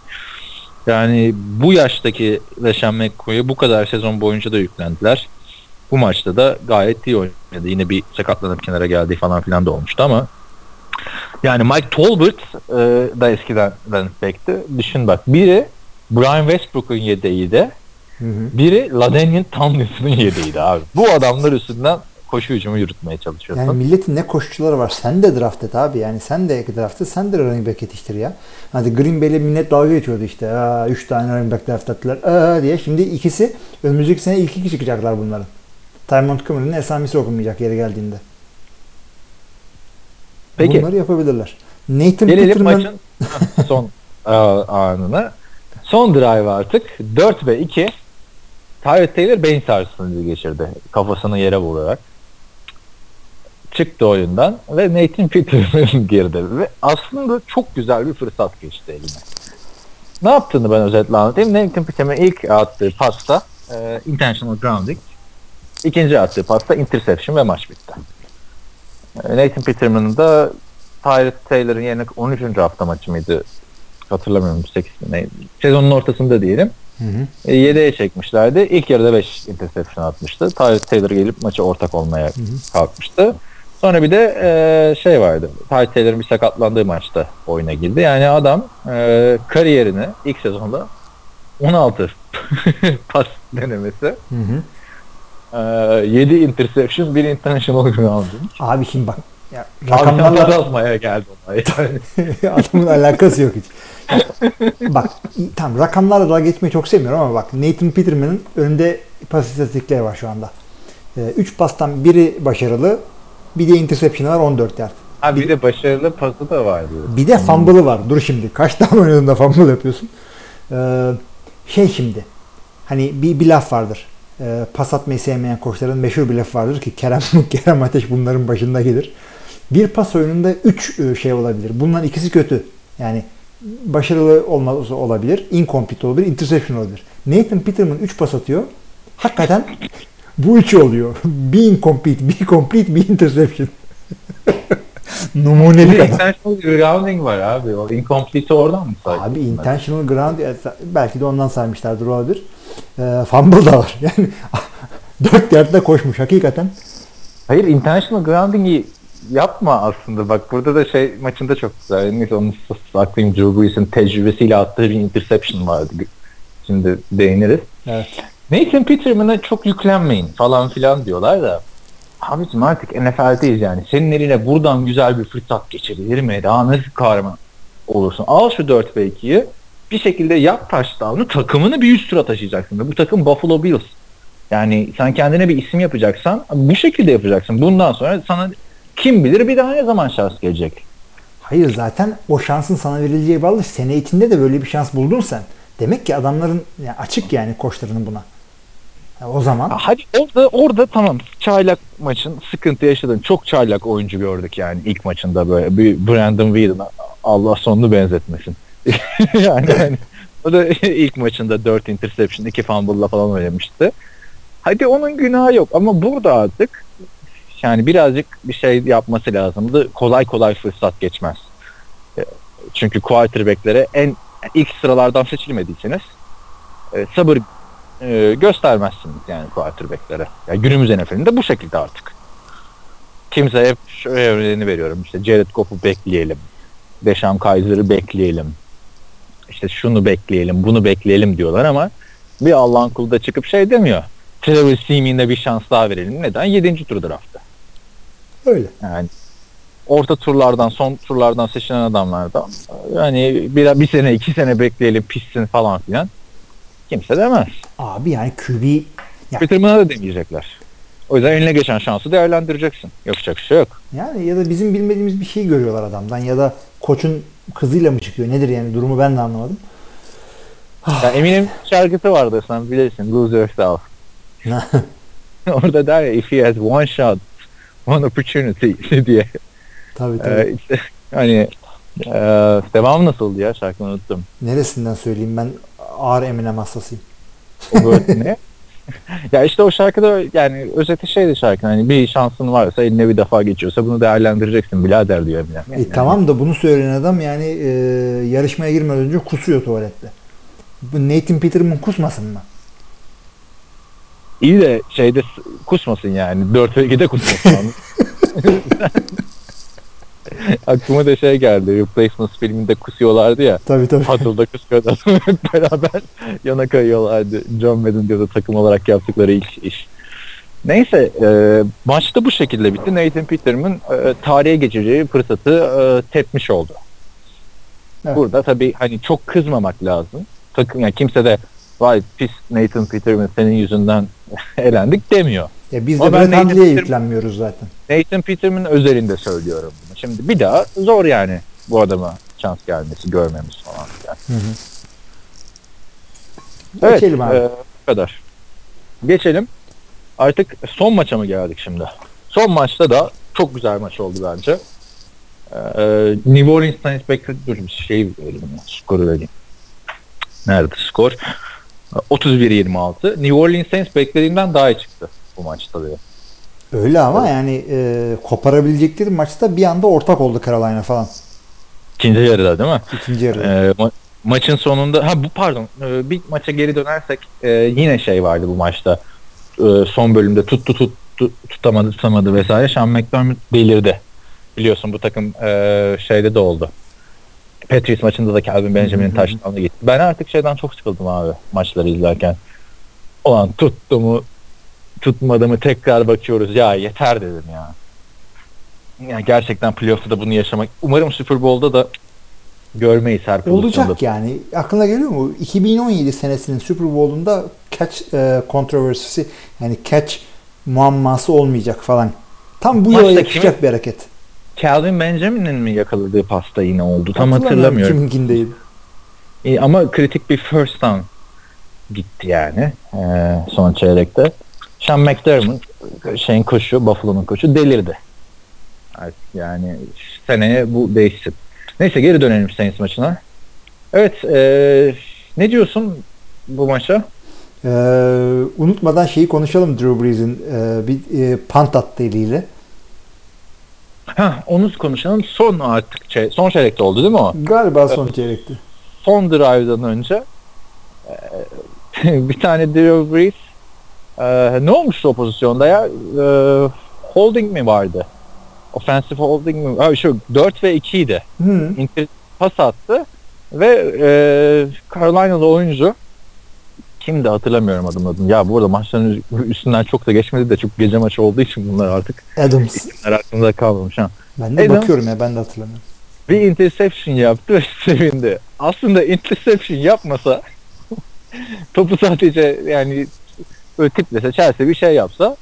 Yani bu yaştaki LeSean McCoy'a bu kadar sezon boyunca da yüklendiler. Bu maçta da gayet iyi oynadı. Yine bir sakatlanıp kenara geldiği falan filan da olmuştu ama yani Mike Tolbert e, da eskiden running back'ti. Düşün bak biri Brian Westbrook'un yedeğiydi. Hı hı. Biri LaDainian Tomlinson'un yedeğiydi abi. Bu adamlar üstünden koşu hücumu yürütmeye çalışıyorsun. Yani milletin ne koşucuları var. Sen de draft et abi. Yani sen de draft et. Sen de running back yetiştir ya. Hadi Green Bay'le millet dalga geçiyordu işte. Aa, üç tane running back draft ettiler. Aa, diye. Şimdi ikisi önümüzdeki sene ilk iki çıkacaklar bunların. Ty Montgomery'nin esamesi okunmayacak yeri geldiğinde. Peki Bunları yapabilirler. Nathan gelelim Peterman maçın son a- anına. Son drive artık. 4 ve 2 Tyrod Taylor beyin sarsıntısı geçirdi. Kafasını yere vurarak. Çıktı oyundan ve Nathan Peterman girdi. Ve aslında çok güzel bir fırsat geçti eline. Ne yaptığını ben özetle anlatayım. Nathan Peterman ilk attığı pasta e, intentional grounding. İkinci attığı pasta interception ve maç bitti. Nathan Peterman'ın da Tyrod Taylor'ın yerine 13. hafta maçı mıydı? Hatırlamıyorum 8 mi neydi? Sezonun ortasında diyelim. Hı hı. E, 7'ye çekmişlerdi. İlk yarıda 5 interception atmıştı. Tyrod Taylor gelip maça ortak olmaya kalkmıştı. Sonra bir de e, şey vardı. Tyrod Taylor'ın bir sakatlandığı maçta oyuna girdi. Yani adam e, kariyerini ilk sezonda 16 pas denemesi. Hı hı. E, 7 interception, 1 intentional grounding. Abi şimdi bak. Ya, Rakamlarla rakamlarla azalmaya geldi olay. Adamın alakası yok hiç. bak tam rakamlarla dalga geçmeyi çok sevmiyorum ama bak Nathan Peterman'ın önünde pas istatistikleri var şu anda. 3 pastan biri başarılı. Bir de interception var 14 yard. Ha bir de başarılı pası da vardı. Bir de fumble'ı var. Dur şimdi. Kaç tane oynadığında fumble yapıyorsun? Ee, şey şimdi. Hani bir, bir laf vardır. Ee, pas atmayı sevmeyen koçların meşhur bir laf vardır ki Kerem Kerem Ateş bunların başında gelir. Bir pas oyununda 3 şey olabilir. Bunların ikisi kötü. Yani başarılı olması olabilir, incomplete olabilir, interception olabilir. Nathan Peterman 3 pas atıyor. Hakikaten bu üçü oluyor. Bir incomplete, bir complete, bir interception. Numune Bir intentional grounding var abi. O incomplete'i oradan mı saydın? Abi intentional ground e, belki de ondan saymışlardır olabilir. E, fumble da var. Yani 4 yardta koşmuş hakikaten. Hayır intentional grounding'i yapma aslında. Bak burada da şey maçında çok güzel. Neyse onu saklayayım. Drew Brees'in tecrübesiyle attığı bir interception vardı. Şimdi değiniriz. Evet. Nathan Peterman'a çok yüklenmeyin falan filan diyorlar da abicim artık NFL'deyiz yani. Senin eline buradan güzel bir fırsat geçirilir mi? Daha nasıl kahraman olursun? Al şu 4 ve 2'yi bir şekilde yap touchdown'u takımını bir üst tura taşıyacaksın. Ve bu takım Buffalo Bills. Yani sen kendine bir isim yapacaksan bu şekilde yapacaksın. Bundan sonra sana kim bilir bir daha ne zaman şans gelecek. Hayır zaten o şansın sana verileceği bağlı. Sene içinde de böyle bir şans buldun sen. Demek ki adamların yani açık yani koçlarının buna. Ya o zaman Hadi orada orada tamam çaylak maçın sıkıntı yaşadın. Çok çaylak oyuncu gördük yani ilk maçında böyle bir Brandon Whedon Allah sonunu benzetmesin. yani hani, o da ilk maçında 4 interception, 2 fumble'la falan oynamıştı. Hadi onun günahı yok ama burada artık yani birazcık bir şey yapması lazımdı. Kolay kolay fırsat geçmez. E, Çünkü quarterback'lere en ilk sıralardan seçilmediyseniz e, sabır e, göstermezsiniz yani quarterback'lere. Yani günümüz NFL'inde bu şekilde artık. Kimse hep şöyle örneğini veriyorum. İşte Jared Goff'u bekleyelim. Deşam Kaiser'ı bekleyelim. İşte şunu bekleyelim, bunu bekleyelim diyorlar ama bir Allah'ın kulu da çıkıp şey demiyor. Trevor Seaman'e bir şans daha verelim. Neden? 7. tur draftta. Öyle. Yani orta turlardan, son turlardan seçilen adamlardan yani bir, bir sene, iki sene bekleyelim pişsin falan filan. Kimse demez. Abi yani QB ya, Peterman'a da demeyecekler. O yüzden eline geçen şansı değerlendireceksin. Yapacak şey yok. yani ya da bizim bilmediğimiz bir şey görüyorlar adamdan ya da koçun kızıyla mı çıkıyor nedir yani durumu ben de anlamadım. Ya eminim şarkısı vardı sen bilirsin. Lose Yourself. Orada der ya if he has one shot, one opportunity diye. tabii tabii. Ee, işte, hani e, devamı nasıldı ya şarkını unuttum. Neresinden söyleyeyim ben ağır Eminem hastasıyım. O böyle ne? ya işte o şarkıda yani özeti şeydi şarkı hani bir şansın varsa eline bir defa geçiyorsa bunu değerlendireceksin birader diyor Eminem. E, tamam da bunu söyleyen adam yani e, yarışmaya girmeden önce kusuyor tuvalette. Nathan Peterman kusmasın mı? İyi de şeyde kusmasın yani. 4 ve 2'de kusmasın. Aklıma da şey geldi. Replacements filminde kusuyorlardı ya. Tabii tabii. Huddle'da kusuyordu. Hep beraber yana kayıyorlardı. John Madden diyordu takım olarak yaptıkları ilk iş. Neyse e, maçta bu şekilde bitti. Nathan Peterman e, tarihe geçeceği fırsatı e, tepmiş oldu. Evet. Burada tabii hani çok kızmamak lazım. Takım yani kimse de vay pis Nathan Peterman senin yüzünden elendik demiyor. Ya biz de Hundley'e Peterman- yüklenmiyoruz zaten. Nathan Peterman özelinde söylüyorum. Şimdi bir daha zor yani bu adama şans gelmesi, görmemiz falan. Yani. Hı hı. Evet, Geçelim abi. e, bu kadar. Geçelim. Artık son maça mı geldik şimdi? Son maçta da çok güzel maç oldu bence. Ee, New Orleans Saints bekle dur bir şey vereyim ya, skoru vereyim. Nerede skor? 31-26. New Orleans Saints beklediğimden daha iyi çıktı bu maçta diye. Öyle ama yani e, koparabilecekleri maçta bir anda ortak oldu Carolina falan. İkinci yarıda değil mi? İkinci yarıda. Ee, ma- maçın sonunda ha bu pardon e, bir maça geri dönersek e, yine şey vardı bu maçta. E, son bölümde tuttu tuttu tutamadı tutamadı vesaire. Sean McDermott delirdi biliyorsun bu takım e, şeyde de oldu. Patriots maçında da Calvin Benjamin'in taştanına gitti. Ben artık şeyden çok sıkıldım abi maçları izlerken. Ulan tuttu mu tutmadı mı tekrar bakıyoruz ya yeter dedim ya ya gerçekten playoff'ta da bunu yaşamak umarım Super Bowl'da da görmeyiz her pozisyonda. Olacak yani. Aklına geliyor mu? 2017 senesinin Super Bowl'unda catch e, controversy'si yani catch muamması olmayacak falan. Tam bu yakışacak kimin- bir hareket. Calvin Benjamin'in mi yakaladığı pasta yine oldu? Tam Hatırlamıyorum. Kiminkindeydi. İyi, ama kritik bir first down gitti yani ee, son çeyrekte. Sean McDermott şeyin koşu, Buffalo'nun koşu delirdi. Yani seneye bu değişsin. Neyse geri dönelim Saints maçına. Evet ee, ne diyorsun bu maça? Ee, unutmadan şeyi konuşalım Drew Brees'in e, bir e, punt attı eliyle. Ha onu konuşalım. Son artık şey, son çeyrekte oldu değil mi o? Galiba son çeyrekti. son drive'dan önce e, bir tane Drew Brees e, ne olmuştu o pozisyonda ya? E, holding mi vardı? Offensive holding mi? Ha, şu 4 ve 2 idi. Hı. Inter pas attı ve e, Carolina'lı oyuncu kimdi hatırlamıyorum adımın adını. Ya bu arada maçların üstünden çok da geçmedi de çok gece maçı olduğu için bunlar artık Adams. isimler aklımda kalmamış ha. Ben de Adam- bakıyorum ya ben de hatırlamıyorum. bir interception yaptı ve sevindi. Aslında interception yapmasa topu sadece yani böyle tiplese Chelsea bir şey yapsa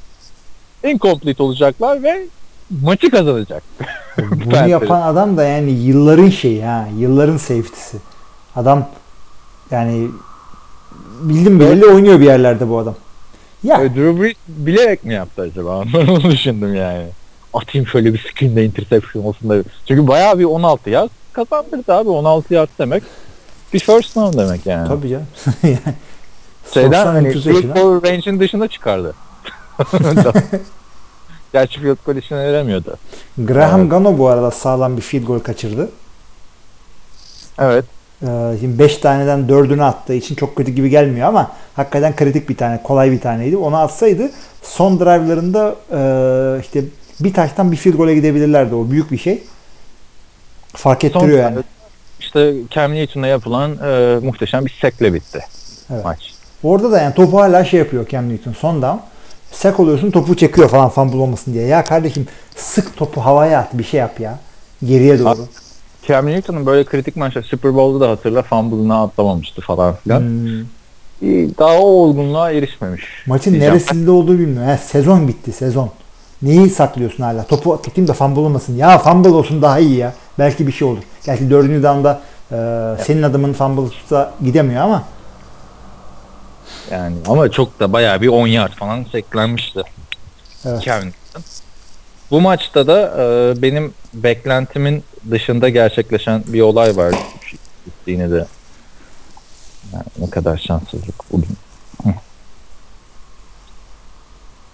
incomplete olacaklar ve maçı kazanacak. Bunu yapan adam da yani yılların şeyi ha. Yılların safety'si. Adam yani bildim bileli oynuyor bir yerlerde bu adam. Ya E, Drew Brees bilerek mi yaptı acaba? Ben onu düşündüm yani. Atayım şöyle bir screen'de interception olsun da. Çünkü bayağı bir 16 yaz kazandırdı abi. 16 yard demek. Bir first down demek yani. Tabii canım. Şeyden hani 30 field goal range'in dışına çıkardı. Gerçi field goal işine yaramıyordu. Graham Evet. Gano bu arada sağlam bir field goal kaçırdı. Evet. Ee, şimdi 5 taneden 4'ünü attığı için çok kötü gibi gelmiyor ama hakikaten kritik bir tane, kolay bir taneydi. Onu atsaydı son drive'larında e, işte bir taştan bir field goal'e gidebilirlerdi. O büyük bir şey. Fark ettiriyor yani. İşte Cam Newton'a yapılan e, muhteşem bir sekle bitti Evet. maç. Orada da yani topu hala şey yapıyor Cam Newton. Son down. Sek oluyorsun topu çekiyor falan fumble olmasın diye. Ya kardeşim sık topu havaya at bir şey yap ya. Geriye doğru. Cam Newton'un böyle kritik maçta Super Bowl'da da hatırla fumble'ını atlamamıştı falan filan. Hmm. Daha o olgunluğa erişmemiş. Maçın diyeceğim. neresinde olduğu bilmiyorum. He, sezon bitti sezon. Neyi saklıyorsun hala? Topu tutayım da fumble olmasın. Ya fumble olsun daha iyi ya. Belki bir şey olur. Gerçi dördüncü down'da e, senin adamın fumble tutsa gidemiyor ama Yani ama çok da bayağı bir 10 yard falan seklenmişti. Evet. Bu maçta da e, benim beklentimin dışında gerçekleşen bir olay var. Yine de yani ne kadar şanssızlık bugün.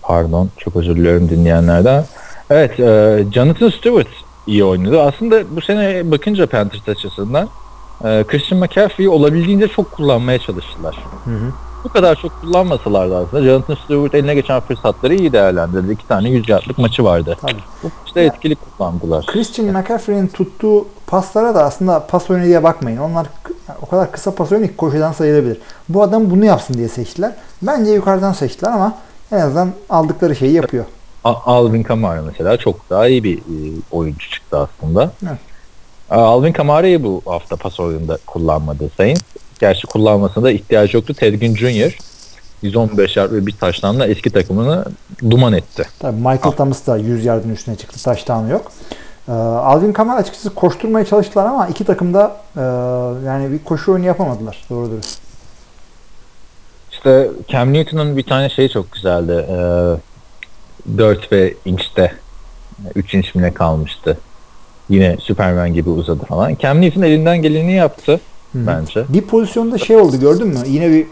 Pardon çok özür diliyorum dinleyenlerden. Evet e, Jonathan Stewart iyi oynadı. Aslında bu sene bakınca Panthers açısından e, Christian McCaffrey'i olabildiğince çok kullanmaya çalıştılar. Hı hı. Bu kadar çok kullanmasalardı aslında Jonathan Stewart eline geçen fırsatları iyi değerlendirdi. İki tane 100 yardlık maçı vardı. tabii. İşte etkili kullandılar. Christian McCaffrey'in tuttuğu paslara da aslında pas oyunu diye bakmayın. Onlar o kadar kısa pas oyunu ki koşudan sayılabilir. Bu adam bunu yapsın diye seçtiler. Bence yukarıdan seçtiler ama en azından aldıkları şeyi yapıyor. Alvin Kamara mesela çok daha iyi bir e, oyuncu çıktı aslında. Evet. Alvin Kamara'yı bu hafta pas oyununda kullanmadı Saints. Gerçi kullanmasına da ihtiyacı yoktu. Tedgin Jr. 115 yard ve bir taşlamla eski takımını duman etti. Tabii Michael Thomas da 100 yardın üstüne çıktı. Taştan yok. Ee, Alvin Kamara açıkçası koşturmaya çalıştılar ama iki takım da e, yani bir koşu oyunu yapamadılar. Doğru dürüst. İşte Cam Newton'un bir tane şeyi çok güzeldi. Ee, 4 ve inçte 3 inç mi ne kalmıştı. Yine Superman gibi uzadı falan. Cam Newton elinden geleni yaptı Hı hı. bence. Bir pozisyonda şey oldu gördün mü? Yine bir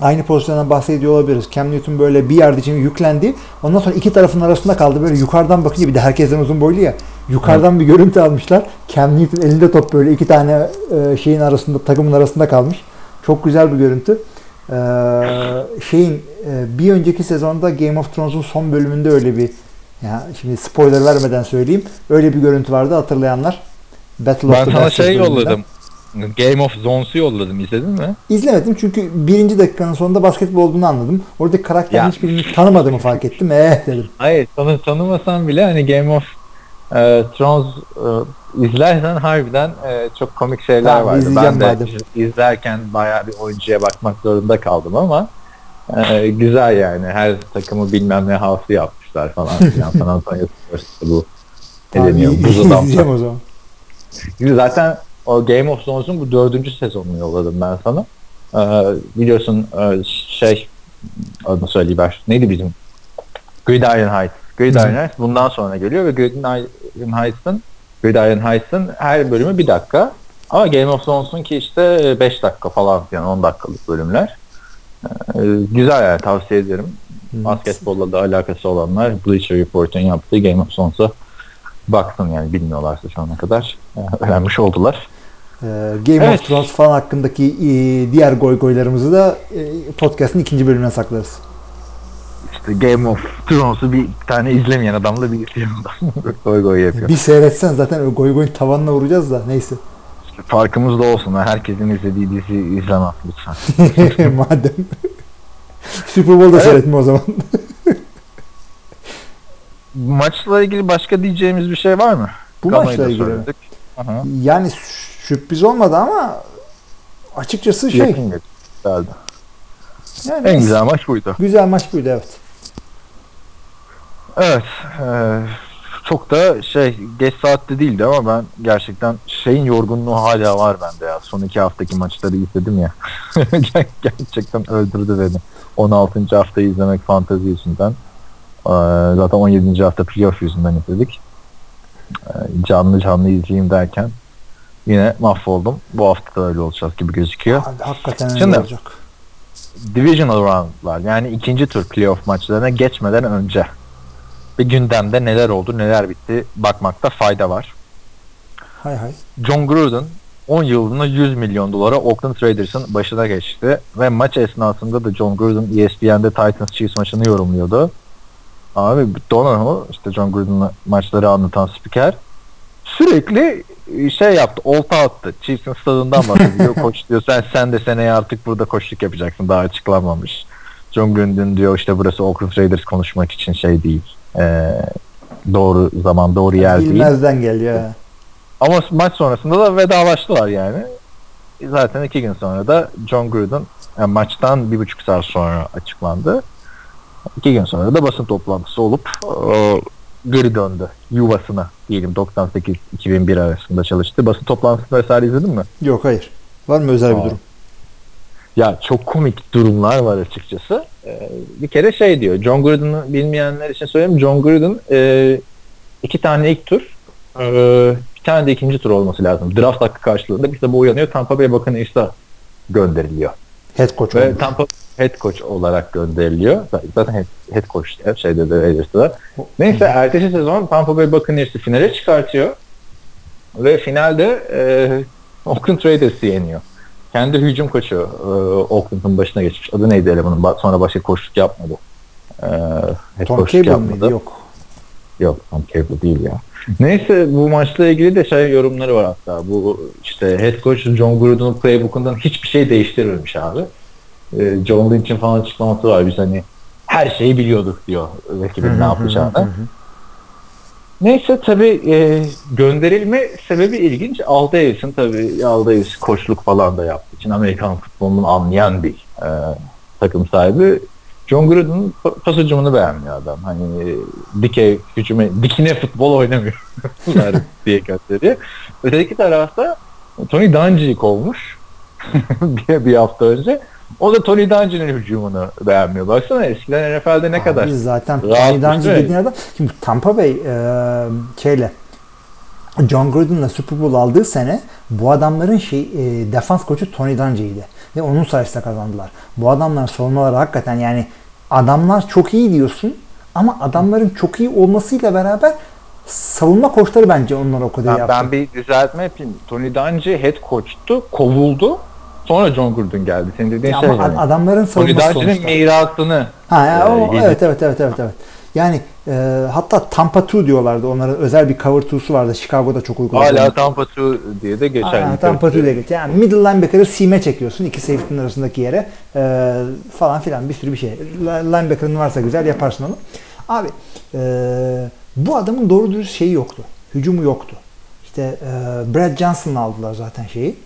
aynı pozisyondan bahsediyor olabiliriz. Cam Newton böyle bir yard için yüklendi. Ondan sonra iki tarafın arasında kaldı. Böyle yukarıdan bakınca bir de herkesten uzun boylu ya. Yukarıdan bir görüntü almışlar. Cam Newton elinde top böyle iki tane e, şeyin arasında takımın arasında kalmış. Çok güzel bir görüntü. Ee, şeyin e, bir önceki sezonda Game of Thrones'un son bölümünde öyle bir ya şimdi spoiler vermeden söyleyeyim. Öyle bir görüntü vardı hatırlayanlar. Battle of Ben the sana Bastards şey bölümünden. yolladım. Game of Zones'u yolladım. İzledin mi? İzlemedim çünkü birinci dakikanın sonunda basketbol olduğunu anladım. Oradaki karakterin Ya. hiçbirini tanımadığımı fark ettim. Eh dedim. Hayır tanı tanımasan bile hani Game of e, Thrones e, izlersen harbiden e, çok komik şeyler Tamam, vardı. Ben de madem. izlerken bayağı bir oyuncuya bakmak zorunda kaldım ama e, güzel yani. Her takımı bilmem ne havası yapmışlar falan filan. San Antonio Spurs'ta bu? Buz adamlar. izleyeceğim o zaman. Zaten o Game of Thrones'un bu dördüncü sezonunu yolladım ben sana. Ee, biliyorsun e, şey adını söyleyiver. Neydi bizim? Gridiron Heights. Gridiron Heights bundan sonra geliyor ve Gridiron Heights'ın Gridiron Heights'ın her bölümü bir dakika. Ama Game of Thrones'un ki işte 5 dakika falan yani 10 dakikalık bölümler. Ee, güzel yani tavsiye ederim. Basketbolla da alakası olanlar Bleacher Report'un yaptığı Game of Thrones'a baksın yani bilmiyorlarsa şu ana kadar e, öğrenmiş oldular. Ee, Game Evet. of Thrones falan hakkındaki e, diğer goy goylarımızı da e, podcast'ın ikinci bölümüne saklarız. İşte Game of Thrones'u bir tane izlemeyen adamla bir goy goy yapıyor. Bir seyretsen zaten o goy goyun tavanına vuracağız da neyse. İşte farkımız da olsun. Herkesin izlediği dizi izlemem lütfen. Madem. Super Bowl'da Evet. seyretme o zaman. Maçla ilgili başka diyeceğimiz bir şey var mı? Bu Gama'yı maçla ilgili söyledik. Aha. Yani sürpriz olmadı ama açıkçası şey Yakın herhalde. yani En güzel maç buydu. güzel maç buydu evet. Evet. eee, çok da şey geç saatte değildi ama ben gerçekten şeyin yorgunluğu hala var bende ya. Son iki haftaki maçları izledim ya. Ger- gerçekten öldürdü beni. 16. haftayı izlemek fantezi yüzünden. Eee, zaten 17. hafta playoff yüzünden izledik. Eee, canlı canlı izleyeyim derken yine mahvoldum. Bu hafta da öyle olacak gibi gözüküyor. Hakikaten öyle Şimdi- olacak. Divisional roundlar yani ikinci tur playoff maçlarına geçmeden önce bir gündemde neler oldu neler bitti bakmakta fayda var. Hay hay. John Gruden 10 yıllığına 100 milyon dolara Oakland Raiders'ın başına geçti ve maç esnasında da John Gruden ESPN'de Titans Chiefs maçını yorumluyordu. Abi Donahoe işte John Gruden'ın maçları anlatan spiker sürekli şey yaptı, olta attı. Chiefs'in stadından bahsediyor. Koç diyor sen sen de seneye artık burada koçluk yapacaksın. Daha açıklanmamış. John Gruden diyor işte burası Oakland Raiders konuşmak için şey değil. Ee, doğru zaman doğru yer değil. Bilmezden geliyor. Ama maç sonrasında da vedalaştılar yani. Zaten iki gün sonra da John Gruden yani maçtan bir buçuk saat sonra açıklandı. İki gün sonra da basın toplantısı olup e, geri döndü yuvasına diyelim 98-2001 arasında çalıştı. Basın toplantısını vesaire izledin mi? Yok hayır. Var mı özel bir Aa. durum? Ya çok komik durumlar var açıkçası. Ee, bir kere şey diyor. John Gruden'ı bilmeyenler için söyleyeyim. John Gruden e, iki tane ilk tur e, bir tane de ikinci tur olması lazım. Draft hakkı karşılığında bir sabah uyanıyor. Tampa Bay Buccaneers'a gönderiliyor. Head coach Ve. Tampa head coach olarak gönderiliyor. Zaten head, head coach ya, şeyde de da. Neyse ertesi sezon Tampa Bay Buccaneers'ı finale çıkartıyor. Ve finalde e, Oakland Raiders'ı yeniyor. Kendi hücum koçu e, Oakland'ın başına geçmiş. Adı neydi elemanın? Sonra başka koçluk yapmadı. E, head Tom Cable mıydı? Yok. Yok Tom Cable değil ya. Neyse bu maçla ilgili de şey yorumları var hatta. Bu işte head coach John Gruden'ın playbook'undan hiçbir şey değiştirmemiş abi. Ee, John Lynch'in falan açıklaması var. Biz hani her şeyi biliyorduk diyor rakibin ne yapacağını. Neyse tabii e, gönderilme sebebi ilginç. Al Davis'in tabii Al Davis koçluk falan da yaptığı için Amerikan futbolunu anlayan bir e, takım sahibi. John Gruden'ın pa- pas hücumunu beğenmiyor adam. Hani e, dikey hücume, dikine futbol oynamıyor diye gösteriyor. Öteki tarafta Tony Dungy'yi kovmuş bir, bir hafta önce. O da Tony Dungy'nin hücumunu beğenmiyor. Baksana eskiden NFL'de ne kadar Biz zaten Tony Dungy dediğin adam. Şimdi Tampa Bay e, şeyle John Gruden'la Super Bowl aldığı sene bu adamların şey e, defans koçu Tony Dungy'ydi. Ve onun sayesinde kazandılar. Bu adamların savunmaları hakikaten yani adamlar çok iyi diyorsun ama adamların çok iyi olmasıyla beraber savunma koçları bence onlara o kadar Ben, yaptı. ben bir düzeltme yapayım. Tony Dungy head coach'tu, kovuldu. Sonra John Gruden geldi. Senin dediğin Ya şey ama yani. adamların Tony savunması Dungy'nin sonuçta. mirasını Ha, ya, e, o, yedi. evet evet evet evet evet. Yani e, hatta Tampa 2 diyorlardı. Onların özel bir cover 2'su vardı. Chicago'da çok uyguladı. hala Tampa 2 diye de geçer. Aa, Tampa 2 ile geç. Yani middle linebacker'ı seam'e çekiyorsun. iki safety'nin arasındaki yere. e, falan filan bir sürü bir şey. Li- Linebacker'ın varsa güzel yaparsın onu. Abi e, bu adamın doğru dürüst şeyi yoktu. Hücumu yoktu. İşte e, Brad Johnson'la aldılar zaten şeyi.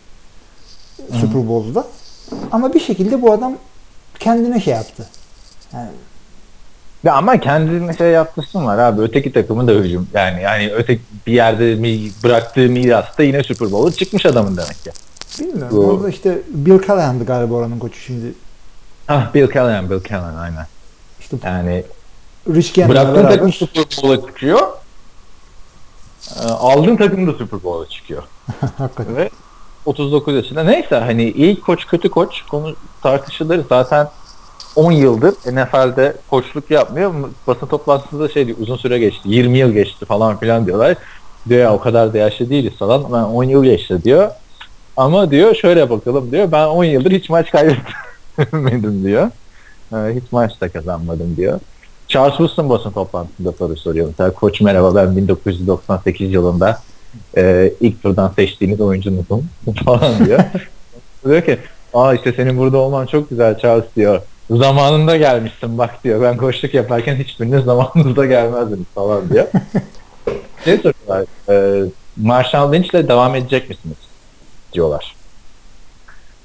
Super Bowl'da. Ama bir şekilde bu adam kendine şey yaptı. Yani Ya ama kendine şey yaptırsın var abi. Öteki takımın da hücum. Yani yani öteki bir yerde mi bıraktığı mirasta yine Super Bowl'a çıkmış adamın demek ki. bilmiyorum. Bu- Orada işte Bill Callahan'dı galiba oranın koçu şimdi. Ah Bill Callahan, Bill Callahan aynen. İşte Yani Rich Gannon'la bıraktığın takım Super Bowl'a çıkıyor. Ee, Aldığın takım da Super Bowl'a çıkıyor. Hakikaten. Ve 39 yaşında. Neyse hani iyi koç kötü koç konu tartışılır. Zaten 10 yıldır NFL'de koçluk yapmıyor. Basın toplantısında şey diyor uzun süre geçti. 20 yıl geçti falan filan diyorlar. Diyor ya o kadar da yaşlı değiliz falan. Ben 10 yıl geçti diyor. Ama diyor şöyle bakalım diyor. Ben 10 yıldır hiç maç kaybetmedim diyor. Ee, Hiç maç da kazanmadım diyor. Charles Woodson basın toplantısında soru soruyor. Mesela koç merhaba ben 1998 yılında e, ilk turdan seçtiğiniz oyuncunuzum falan diyor. diyor ki aa işte senin burada olman çok güzel Charles diyor. Zamanında gelmişsin bak diyor. Ben koçluk yaparken hiçbiriniz zamanınızda gelmezdiniz falan diyor. ne soruyorlar? E, Marshall Lynch'le devam edecek misiniz? diyorlar.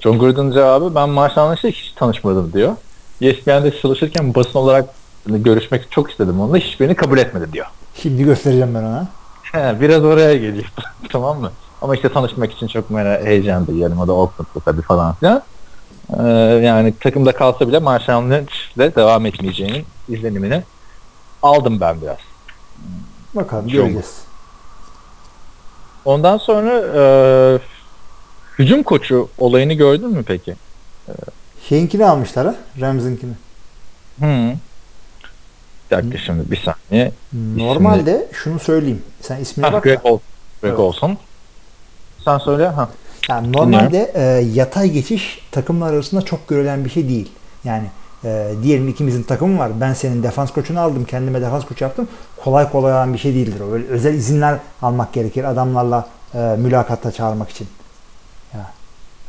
John Gruden'ın cevabı ben Marshall Lynch'le hiç tanışmadım diyor. ESPN'de çalışırken basın olarak görüşmek çok istedim onunla. Hiçbirini kabul etmedi diyor. Şimdi göstereceğim ben ona. He, biraz oraya geliyor. tamam mı? Ama işte tanışmak için çok merak heyecan duyuyorum. O da Oakland'da tabii falan filan. Ee, yani takımda kalsa bile Marshall Lynch'le devam etmeyeceğinin izlenimini aldım ben biraz. Bakalım göreceğiz. Ondan sonra e, hücum koçu olayını gördün mü peki? Şeyinkini almışlar ha. Rams'inkini. Hı. Bir dakika şimdi bir saniye. Normalde şunu söyleyeyim. Sen ismine Ha, bak Greg. Ol Greg Evet. Olson. Sen söyle. Ha. Yani normalde e, yatay geçiş takımlar arasında çok görülen bir şey değil. Yani e, diyelim ikimizin takımı var. Ben senin defans koçunu aldım. Kendime defans koçu yaptım. Kolay kolay olan bir şey değildir o. Böyle özel izinler almak gerekir adamlarla e, mülakatta çağırmak için. Ya.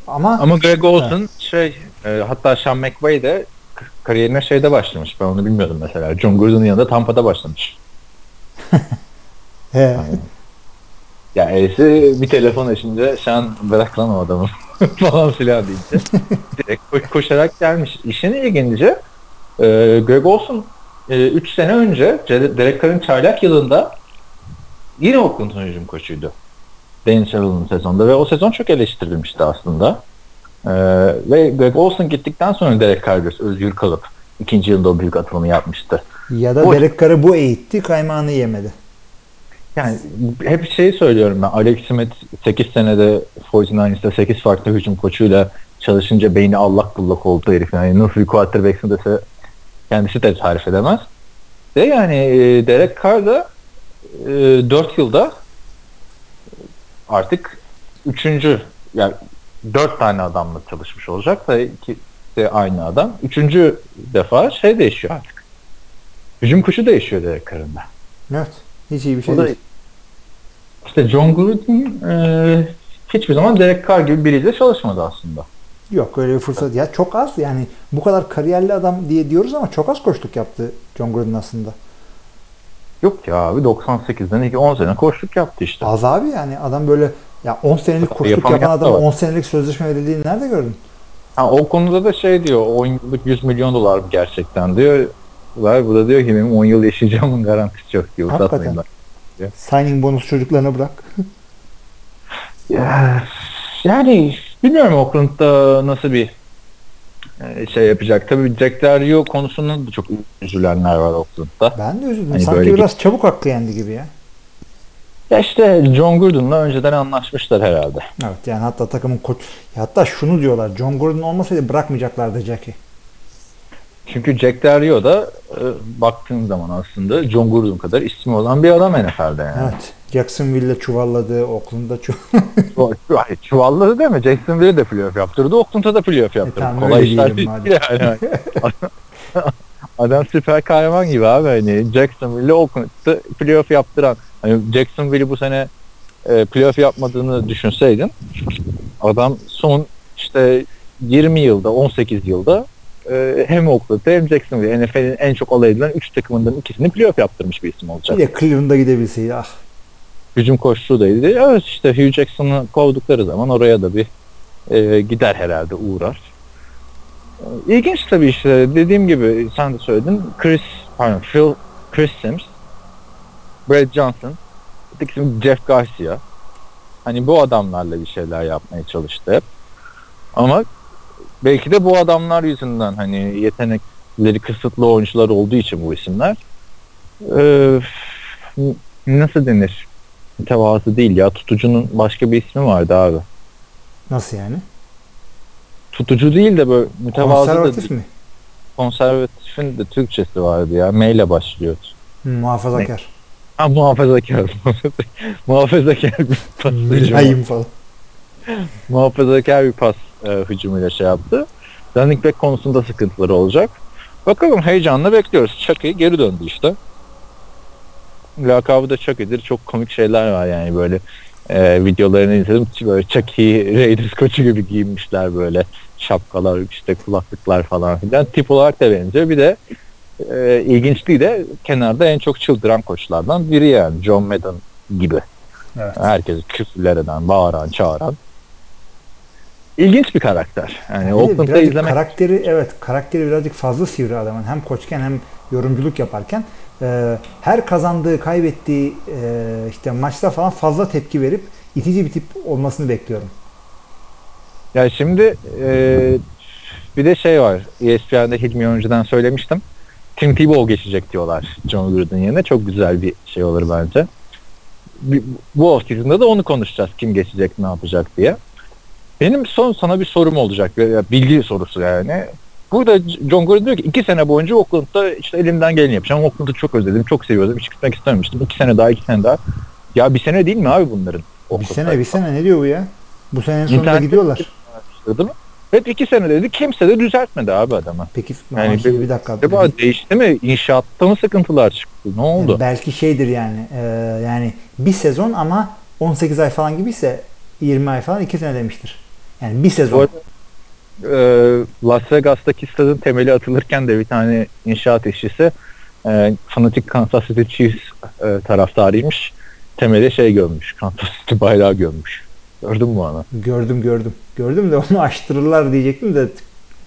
Ama, Ama Greg Olson şey e, hatta Sean McVay de kariyerine şeyde başlamış. Ben onu bilmiyordum mesela. John Gruden'ın yanında Tampa'da başlamış. he, Ya E'si bir telefon açınca Sean bırak lan o adamı falan filan deyince direkt koş- koşarak gelmiş. İşin ilginci e, Greg Olson 3 sene önce Ce- Derek Carr'ın çaylak yılında yine Oakland'ın hücum koçuydu. Dane Sherrill'ın sezonda ve o sezon çok eleştirilmişti aslında. Ee, ve Greg Olson gittikten sonra Derek Carr özgür kalıp ikinci yılda o büyük atılımı yapmıştı. ya da O- Derek Carr'ı bu eğitti kaymağını yemedi. Yani hep şeyi söylüyorum ben. Alex Smith 8 senede 49ers'ta 8 farklı hücum koçuyla çalışınca beyni allak bullak oldu herif. Yani nasıl bir quarterback'sin dese kendisi de tarif edemez. Ve yani e, Derek Carr da e, 4 yılda artık üçüncü yani dört tane adamla çalışmış olacak da iki de aynı adam. Üçüncü defa şey değişiyor artık. Hücum kuşu değişiyor Derek Carr'ın da. Evet. Hiç iyi bir şey O da değil. işte John Gruden e, hiçbir zaman Derek Carr gibi biriyle çalışmadı aslında. Yok öyle bir fırsat. Ya çok az yani bu kadar kariyerli adam diye diyoruz ama çok az koştuk yaptı John Gruden aslında. Yok ya abi 98'den 2 10 sene koştuk yaptı işte. Az abi yani adam böyle ya 10 senelik koştuk yapan da adam var. 10 senelik sözleşme verildiğini nerede gördün? Ha, o konuda da şey diyor 10 yıllık 100 milyon dolar mı gerçekten diyor. Var bu da diyor ki benim 10 yıl yaşayacağımın garantisi yok diyor. Hakikaten. ben. Signing bonus çocuklarına bırak. Ya, yani bilmiyorum Oakland'da nasıl bir e, şey yapacak. Tabii Jack Del Rio konusunda da çok üzülenler var Oakland'da. Ben de üzüldüm. Hani Sanki böyle biraz çabuk hakkı yendi gibi ya. Ya işte John Gruden'la önceden anlaşmışlar herhalde. Evet yani hatta takımın koç hatta şunu diyorlar. John Gordon olmasaydı bırakmayacaklardı Jackie. Çünkü Jack Del Rio da e, baktığın zaman aslında John Gruden kadar ismi olan bir adam NFL'de yani. Evet. Jacksonville'le çuvalladı. Oakland'da çuv Çu- Hayır, çuvalladı değil mi? Jacksonville'e de playoff yaptırdı. Oakland'a da playoff yaptırdı. tamam, Kolay işler değil yani. Adam süper kahraman gibi abi. Hani Jacksonville'le Oakland'da playoff yaptıran. Hani Jacksonville'i bu sene e, playoff yapmadığını düşünseydin adam son işte 20 yılda 18 yılda e, hem Oakland'da hem Jacksonville NFL'in en çok alay edilen 3 takımından ikisini playoff yaptırmış bir isim olacak. bir de Cleveland'a gidebilseydi ah. hücum koşusuydu. Evet işte Hugh Jackson'ı kovdukları zaman oraya da bir e, gider herhalde uğrar. E, İlginç tabii işte dediğim gibi sen de söyledin. Chris, pardon Phil, Chris Sims, Brad Johnson, ötekisi Jeff Garcia. Hani bu adamlarla bir şeyler yapmaya çalıştı hep. Ama belki de bu adamlar yüzünden hani yetenekleri kısıtlı oyuncular olduğu için bu isimler e, nasıl denir? Mütevazı değil ya. Tutucunun başka bir ismi vardı abi. Nasıl yani? Tutucu değil de böyle mütevazı da Konservatif mi? konservatifin de Türkçesi vardı ya. M ile başlıyordu. Hı, muhafazakar. Ha muhafazakar. muhafazakar bir pas hücumu. Mülayim falan. Muhafazakar bir pas e, hücumuyla şey yaptı. Running back konusunda sıkıntıları olacak. Bakalım heyecanla bekliyoruz. Chucky geri döndü işte. Lakabı da Chucky'dir. Çok komik şeyler var yani böyle e, videolarını izledim. Böyle Chucky Raiders koçu gibi giyinmişler böyle. Şapkalar, işte kulaklıklar falan filan. Tip olarak da benziyor. Bir de e, ilginçliği de kenarda en çok çıldıran koçlardan biri yani. John Madden gibi. Evet. Herkes küfürler eden, bağıran, çağıran. İlginç bir karakter. Yani de Oakland'da izlemek karakteri evet karakteri birazcık fazla sivri adamın. Hem koçken hem yorumculuk yaparken e, her kazandığı, kaybettiği e, işte maçta falan fazla tepki verip itici bir tip olmasını bekliyorum. Ya şimdi e, bir de şey var. ESPN'de Hilmi önceden söylemiştim. Tim Tebow geçecek diyorlar John Gruden yerine. Çok güzel bir şey olur bence. bu offseason'da da onu konuşacağız. Kim geçecek, ne yapacak diye. Benim son sana bir sorum olacak. Bilgi sorusu yani. Burada John Gordon diyor ki iki sene boyunca Oakland'da işte elimden geleni yapacağım. Oakland'ı çok özledim, çok seviyordum. Hiç gitmek istememiştim. İki sene daha, iki sene daha. Ya bir sene değil mi abi bunların? Bir Oakland'da? sene bir sene ne diyor bu ya? Bu senenin sonunda İnternet- gidiyorlar. Değil mi? Hep iki sene dedi. Kimse de düzeltmedi abi adama. Peki Yani yani bir- bir dakika. Acaba değişti mi? İnşaatta mı sıkıntılar çıktı? Ne oldu? Belki şeydir yani. e, yani bir sezon ama 18 ay falan gibiyse 20 ay falan 2 sene demiştir. Yani bir Bu sezon. arada, e, Las Vegas'taki stadın temeli atılırken de bir tane inşaat işçisi e, fanatik Kansas City Chiefs e, taraftarıymış. Temeli şey görmüş. Kansas City bayrağı görmüş. Gördün mü onu? Gördüm gördüm. Gördüm de onu açtırırlar diyecektim de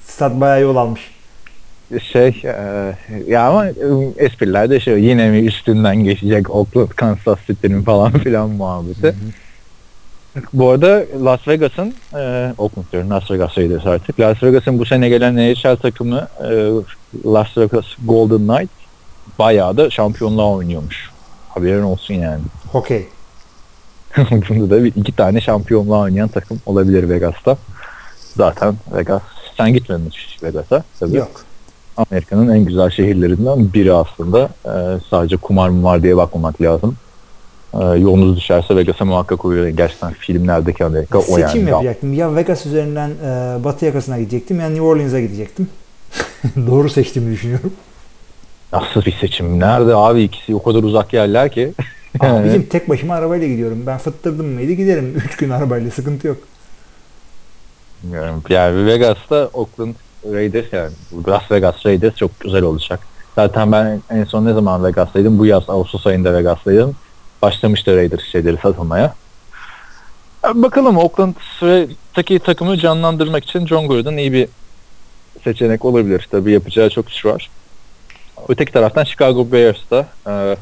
stat bayağı yol almış. Şey e, ya ama e, espriler de şey yine mi üstünden geçecek Oakland Kansas City'nin falan filan muhabbeti. Bu arada Las Vegas'ın e, Oakland diyorum Las Vegas Raiders artık. Las Vegas'ın bu sene gelen NHL takımı e, Las Vegas Golden Knights bayağı da şampiyonluğa oynuyormuş. Haberin olsun yani. Hokey. Bunda da bir, iki tane şampiyonluğa oynayan takım olabilir Vegas'ta. Zaten Vegas sen gitmedin hiç Vegas'a. Tabii. Yok. Amerika'nın en güzel şehirlerinden biri aslında. Ee, sadece kumar mı var diye bakmamak lazım. Ee, yolunuz düşerse Vegas'a muhakkak uğrayın. Gerçekten filmlerdeki Amerika o Seçim yani. yapacaktım. Ya Vegas üzerinden e, batı yakasına gidecektim ya New Orleans'a gidecektim. Doğru seçtiğimi düşünüyorum. Nasıl bir seçim? Nerede abi ikisi o kadar uzak yerler ki. Abi bizim tek başıma arabayla gidiyorum. Ben fıttırdım mıydı giderim. 3 gün arabayla sıkıntı yok. Bilmiyorum. Yani Vegas'ta Oakland Raiders yani Las Vegas Raiders çok güzel olacak. Zaten ben en son ne zaman Vegas'taydım? Bu yaz Ağustos ayında Vegas'taydım. Başlamıştı Raiders şeyleri satılmaya. Ya Bakalım Oakland'daki takımı canlandırmak için John Gordon iyi bir seçenek olabilir. Tabii yapacağı çok iş var. Öteki taraftan Chicago Bears'ta e,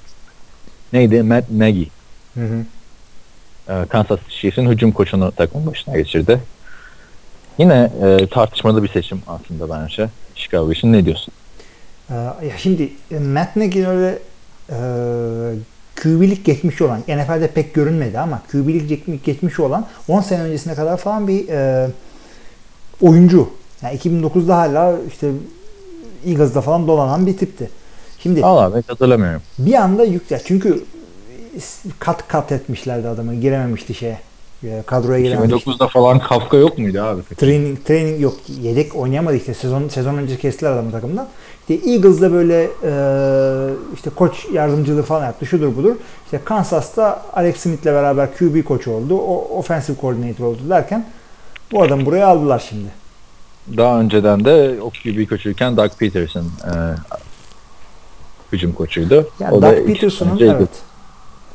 neydi? Matt Nagy. Hı hı. e, Kansas City Chiefs'in hücum koçunu takım başına geçirdi. Yine e, tartışmalı bir seçim aslında bence. Chicago için ne diyorsun? Ee, ya şimdi e, Matt Nagy'in öyle e, QB'lik geçmişi olan, NFL'de pek görünmedi ama QB'lik geçmiş- olan 10 sene öncesine kadar falan bir e, oyuncu. Yani 2009'da hala işte Eagles'da falan dolanan bir tipti. Şimdi Allah ben hatırlamıyorum. bir anda yüksel. Çünkü kat kat etmişlerdi adamı. Girememişti şeye. e, Kadroya girememişti. 2009'da falan Kafka yok muydu abi? Training, training yok. Yedek oynayamadı işte. Sezon sezon önce kestiler adamı takımdan. İşte Eagles'da böyle e, işte koç yardımcılığı falan yaptı. Şudur budur. İşte Kansas'ta Alex Smith'le beraber QB koç oldu. O offensive coordinator oldu derken bu adamı buraya aldılar şimdi. Daha önceden de o QB koçuyken Doug Peterson e, hücum koçuydu. Yani o Doug Peterson'ın evet.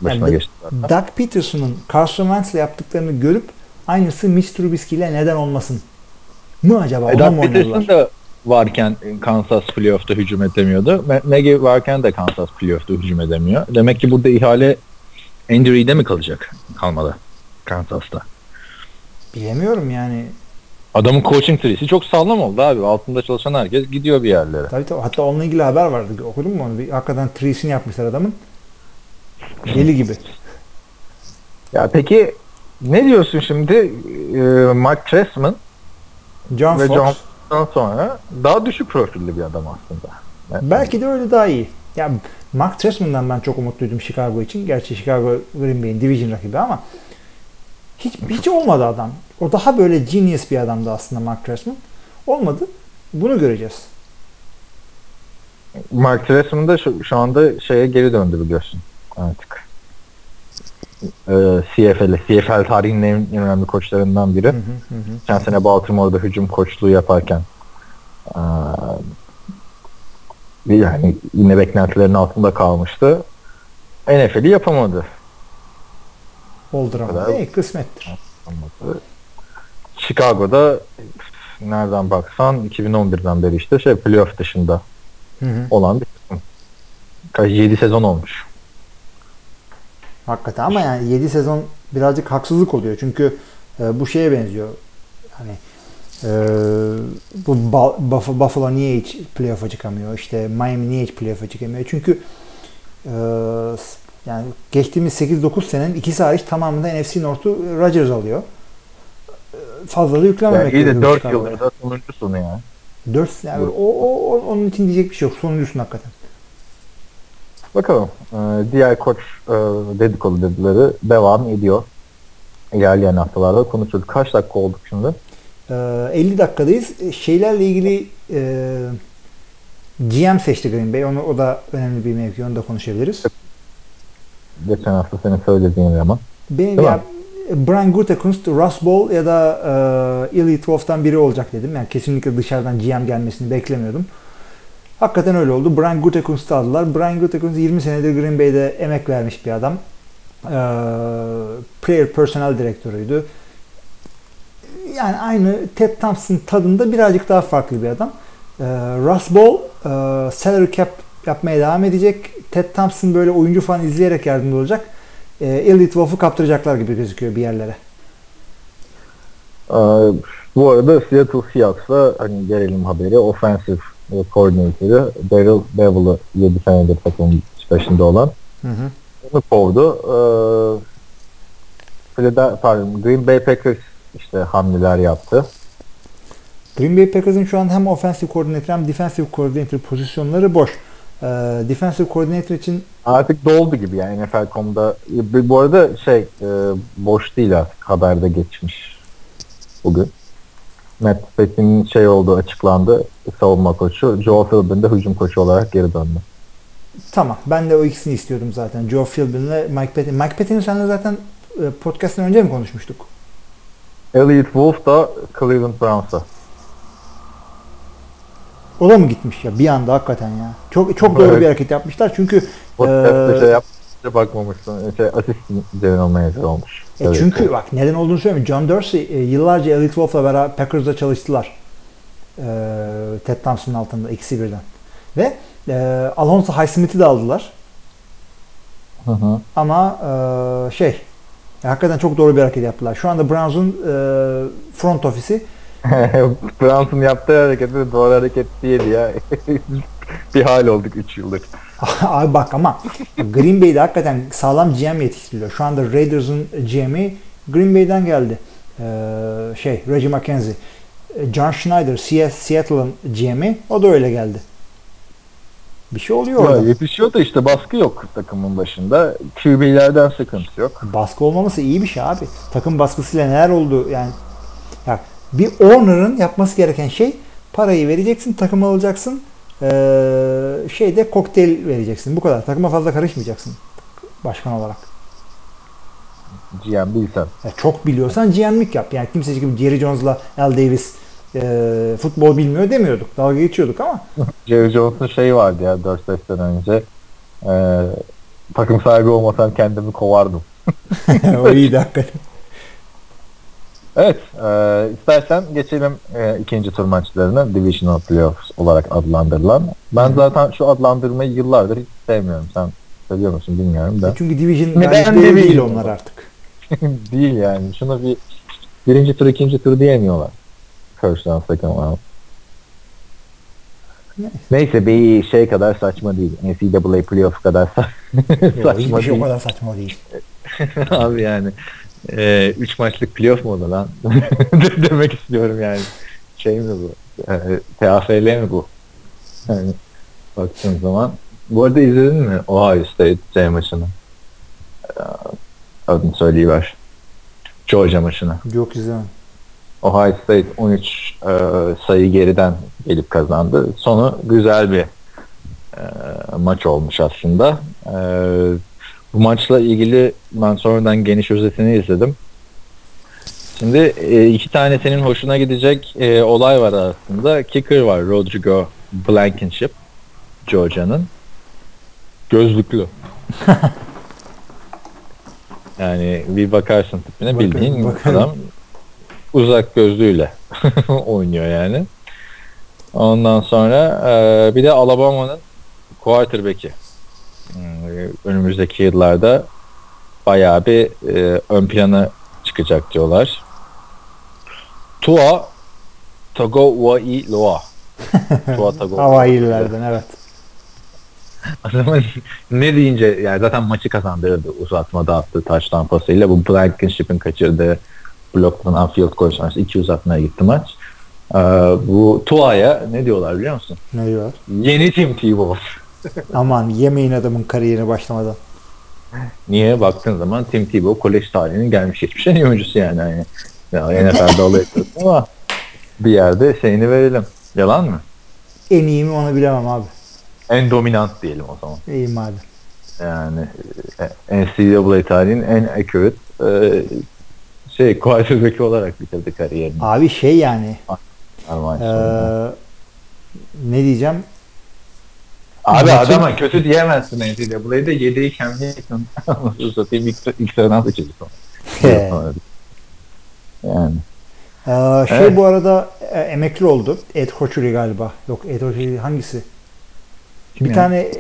başına Yani. Doug Peterson'ın Carson Wentz'le yaptıklarını görüp aynısı Mitch Trubisky ile neden olmasın mı acaba? E, Doug Peterson da varken Kansas playoff'ta hücum edemiyordu. Nagy varken de Kansas playoff'ta hücum edemiyor. Demek ki burada ihale Andy Reid'e mi kalacak? Kalmadı. Kansas'ta. Bilemiyorum yani. Adamın coaching tree'si çok sağlam oldu abi. Altında çalışan herkes gidiyor bir yerlere. Tabii tabii. Hatta onunla ilgili haber vardı. Okudun mu onu? Bir, hakikaten treesini yapmışlar adamın. Deli gibi. Ya peki ne diyorsun şimdi e, Mark Trestman John ve Fox. John'dan sonra daha düşük profilli bir adam aslında. Yani Belki de öyle daha iyi. Ya Mark Trestman'dan ben çok umutluydum Chicago için. Gerçi Chicago Green Bay'in division rakibi ama hiç hiç olmadı adam. O daha böyle genius bir adamdı aslında Mark Trestman. Olmadı. Bunu göreceğiz. Mark Trestman da şu, şu anda şeye geri döndü biliyorsun artık. Ee, CFL, CFL tarihinin en, en önemli koçlarından biri. Hı hı hı. Geçen sene Baltimore'da hücum koçluğu yaparken eee, yani yine beklentilerin altında kalmıştı. NFL'i yapamadı. Oldur ama. kadar. İyi kısmettir. Yapamadı. Chicago'da nereden baksan 2011'den beri işte şey playoff dışında Hı hı. olan bir takım. Kaç 7 sezon olmuş. Hakikaten ama yani 7 sezon birazcık haksızlık oluyor. Çünkü e, bu şeye benziyor. Hani e, bu Buffalo niye hiç playoff'a çıkamıyor? İşte Miami niye hiç playoff'a çıkamıyor? Çünkü e, Yani geçtiğimiz 8-9 senenin ikisi hariç tamamında NFC North'u Rodgers alıyor. Ee, Fazla da yüklenmemek Yani iyi de gerekiyor 4 Chicago'ya. yıldır da sonuncusunu ya. 4 yani o, o, o- onun için diyecek bir şey yok. Sonuncusun hakikaten. Bakalım. Ee, diğer koç e, dedikoduları devam ediyor. İlerleyen haftalarda konuşuruz. Kaç dakika olduk şimdi? Ee, 50 dakikadayız. Ee, Şeylerle ilgili e, GM seçti Green Bay. Onu, o da önemli bir mevki. Onu da konuşabiliriz. Geçen hafta senin söylediğin ama. Benim Değil ya Brian Gutekunst, Russ Ball ya da e, Eli Twelve'dan biri olacak dedim. Yani kesinlikle dışarıdan GM gelmesini beklemiyordum. Hakikaten öyle oldu. Brian Gutekunst'u aldılar. Brian Gutekunst 20 senedir Green Bay'de emek vermiş bir adam. E, player personnel direktörüydü. Yani aynı Ted Thompson tadında birazcık daha farklı bir adam. E, Russ Ball e, salary cap yapmaya devam edecek. Ted Thompson böyle oyuncu falan izleyerek yardımcı olacak e, Elite Wolf'u kaptıracaklar gibi gözüküyor bir yerlere. Ee, bu arada Seattle Seahawks'la hani gelelim haberi offensive coordinator'ı Daryl Bevel'ı 7 senedir takımın başında olan Hı hı. onu kovdu. Ee, pardon, Green Bay Packers işte hamleler yaptı. Green Bay Packers'ın şu an hem offensive coordinator hem defensive coordinator pozisyonları boş. E, defensive coordinator için Artık doldu gibi yani NFL.com'da. Bu arada şey e, boş değil artık haberde geçmiş bugün. Matt Patton'in şey olduğu açıklandı. Savunma koçu. Joe Philbin de hücum koçu olarak geri döndü. tamam ben de o ikisini istiyordum zaten. Joe Philbin ile Mike Patton. Mike Patton'ı seninle zaten e, podcast'tan önce mi konuşmuştuk? Elliot Wolf da Cleveland Browns'a. O da mı gitmiş ya bir anda hakikaten ya. Çok çok doğru Evet. bir hareket yapmışlar çünkü Podcast'ta e, şey yapmışsa bakmamışsın. Şey, asist general manager olmuş. E Evet. çünkü bak neden olduğunu söyleyeyim. John Dorsey e, yıllarca Elite Wolf'la beraber Packers'da çalıştılar. E, Ted Thompson'ın altında ikisi birden. Ve e, Alonso Highsmith'i de aldılar. Hı hı. Ama e, şey ya hakikaten çok doğru bir hareket yaptılar. Şu anda Browns'un e, front ofisi Browns'un yaptığı hareketi doğru hareket değildi ya. bir hal olduk 3 yıldır. Abi bak ama Green Bay'de hakikaten sağlam GM yetiştiriliyor. Şu anda Raiders'ın GM'i Green Bay'den geldi. Ee, şey Reggie McKenzie. Ee, John Schneider Seattle'ın GM'i o da öyle geldi. Bir şey oluyor Ya, orada. yetişiyor da işte baskı yok takımın başında. QB'lerden sıkıntı yok. Baskı olmaması iyi bir şey abi. Takım baskısıyla neler oldu yani. Ya bir owner'ın yapması gereken şey parayı vereceksin, takım alacaksın. Ee, şeyde kokteyl vereceksin. Bu kadar. Takıma fazla karışmayacaksın başkan olarak. GM bilsen. Ya çok biliyorsan GM'lik yap. Yani kimse gibi Jerry Jones'la Al Davis e, futbol bilmiyor demiyorduk. Dalga geçiyorduk ama Jerry Jones'un şeyi vardı ya 4-5 sene önce. Ee, takım sahibi olmasam kendimi kovardım. o iyiydi hakikaten. Evet, e, istersen geçelim e, ikinci tur maçlarına Divisional Playoffs olarak adlandırılan. Ben zaten şu adlandırmayı yıllardır hiç sevmiyorum. Sen seviyor musun bilmiyorum da. Çünkü Division Neden değil Division? onlar artık. Değil yani. Şuna bir birinci tur ikinci tur diyemiyorlar. First round, second round. Neyse. Neyse bir şey kadar saçma değil. NCAA playoff kadar sa- Yok, saçma hiçbir şey o değil. kadar saçma değil. Abi yani 3 maçlık playoff mu oldu lan? Demek istiyorum yani. Şey mi bu? E, TAFL mi bu? Yani baktığın zaman. Bu arada izledin mi Ohio State şey maçını? E, Adını söyleyiver. Georgia maçını. Yok izlemem. Ohio State 13 e, sayı geriden gelip kazandı. Sonu güzel bir e, maç olmuş aslında. E, bu maçla ilgili ben sonradan geniş özetini izledim. Şimdi e, iki tane senin hoşuna gidecek e, olay var aslında. Kicker var Rodrigo Blankenship Georgia'nın. Gözlüklü. yani bir bakarsın tipine Bakarım, bildiğin bakarım. adam uzak gözlüğüyle oynuyor yani. Ondan sonra e, bir de Alabama'nın quarterback'i. Hmm, Önümüzdeki yıllarda bayağı bir e, ön plana çıkacak diyorlar. Tua Tagovailoa. Tua Tagovailoa. Havaililerden evet. Adamın ne deyince yani zaten maçı kazandırdı uzatmada attığı taştan pasıyla. Bu Blankenship'in kaçırdığı bloktan field goal sonrası iki uzatmaya gitti maç. Ee, bu Tua'ya ne diyorlar biliyor musun? Ne diyor? Yeni Tim Tebow. Aman yemeyin adamın kariyerine başlamadan. Niye baktığın zaman Tim Tebow kolej tarihinin gelmiş geçmiş en iyi oyuncusu yani. yani ya NFL'de alay ama bir yerde şeyini verelim. Yalan mı? En iyi mi onu bilemem abi. En dominant diyelim o zaman. İyi madem. Yani e, NCAA tarihinin en accurate e, şey quarterback olarak bitirdi kariyerini. Abi şey yani eee, sonunda. ne diyeceğim? Abi maçın- adama kötü diyemezsin NCAA'de Cam Newton. Nasıl satayım ilk, ilk sıradan seçildi sonra. Yani. Eee, şey Evet. bu arada e, emekli oldu. Ed Koçuri galiba. Yok Ed Koçuri hangisi? Kim bir ya? tane e,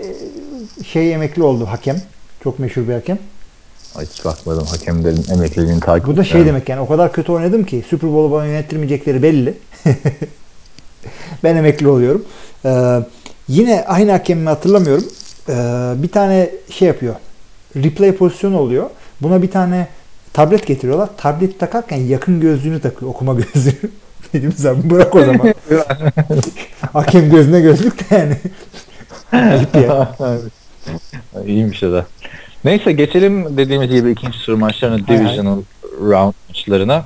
şey emekli oldu hakem. Çok meşhur bir hakem. Ay, hiç bakmadım hakemlerin emekliliğini takip Bu da şey etmiyorum. demek yani o kadar kötü oynadım ki Super Bowl'u bana yönettirmeyecekleri belli. ben emekli oluyorum. Ee, yine aynı hakemi hatırlamıyorum. Ee, bir tane şey yapıyor. Replay pozisyonu oluyor. Buna bir tane tablet getiriyorlar. Tablet takarken yakın gözlüğünü takıyor. Okuma gözlüğü. Dedim sen bırak o zaman. Hakem gözüne gözlük de yani. Ayıp ya. İyiymiş o da. Neyse geçelim dediğimiz gibi ikinci tur maçlarına divisional round maçlarına.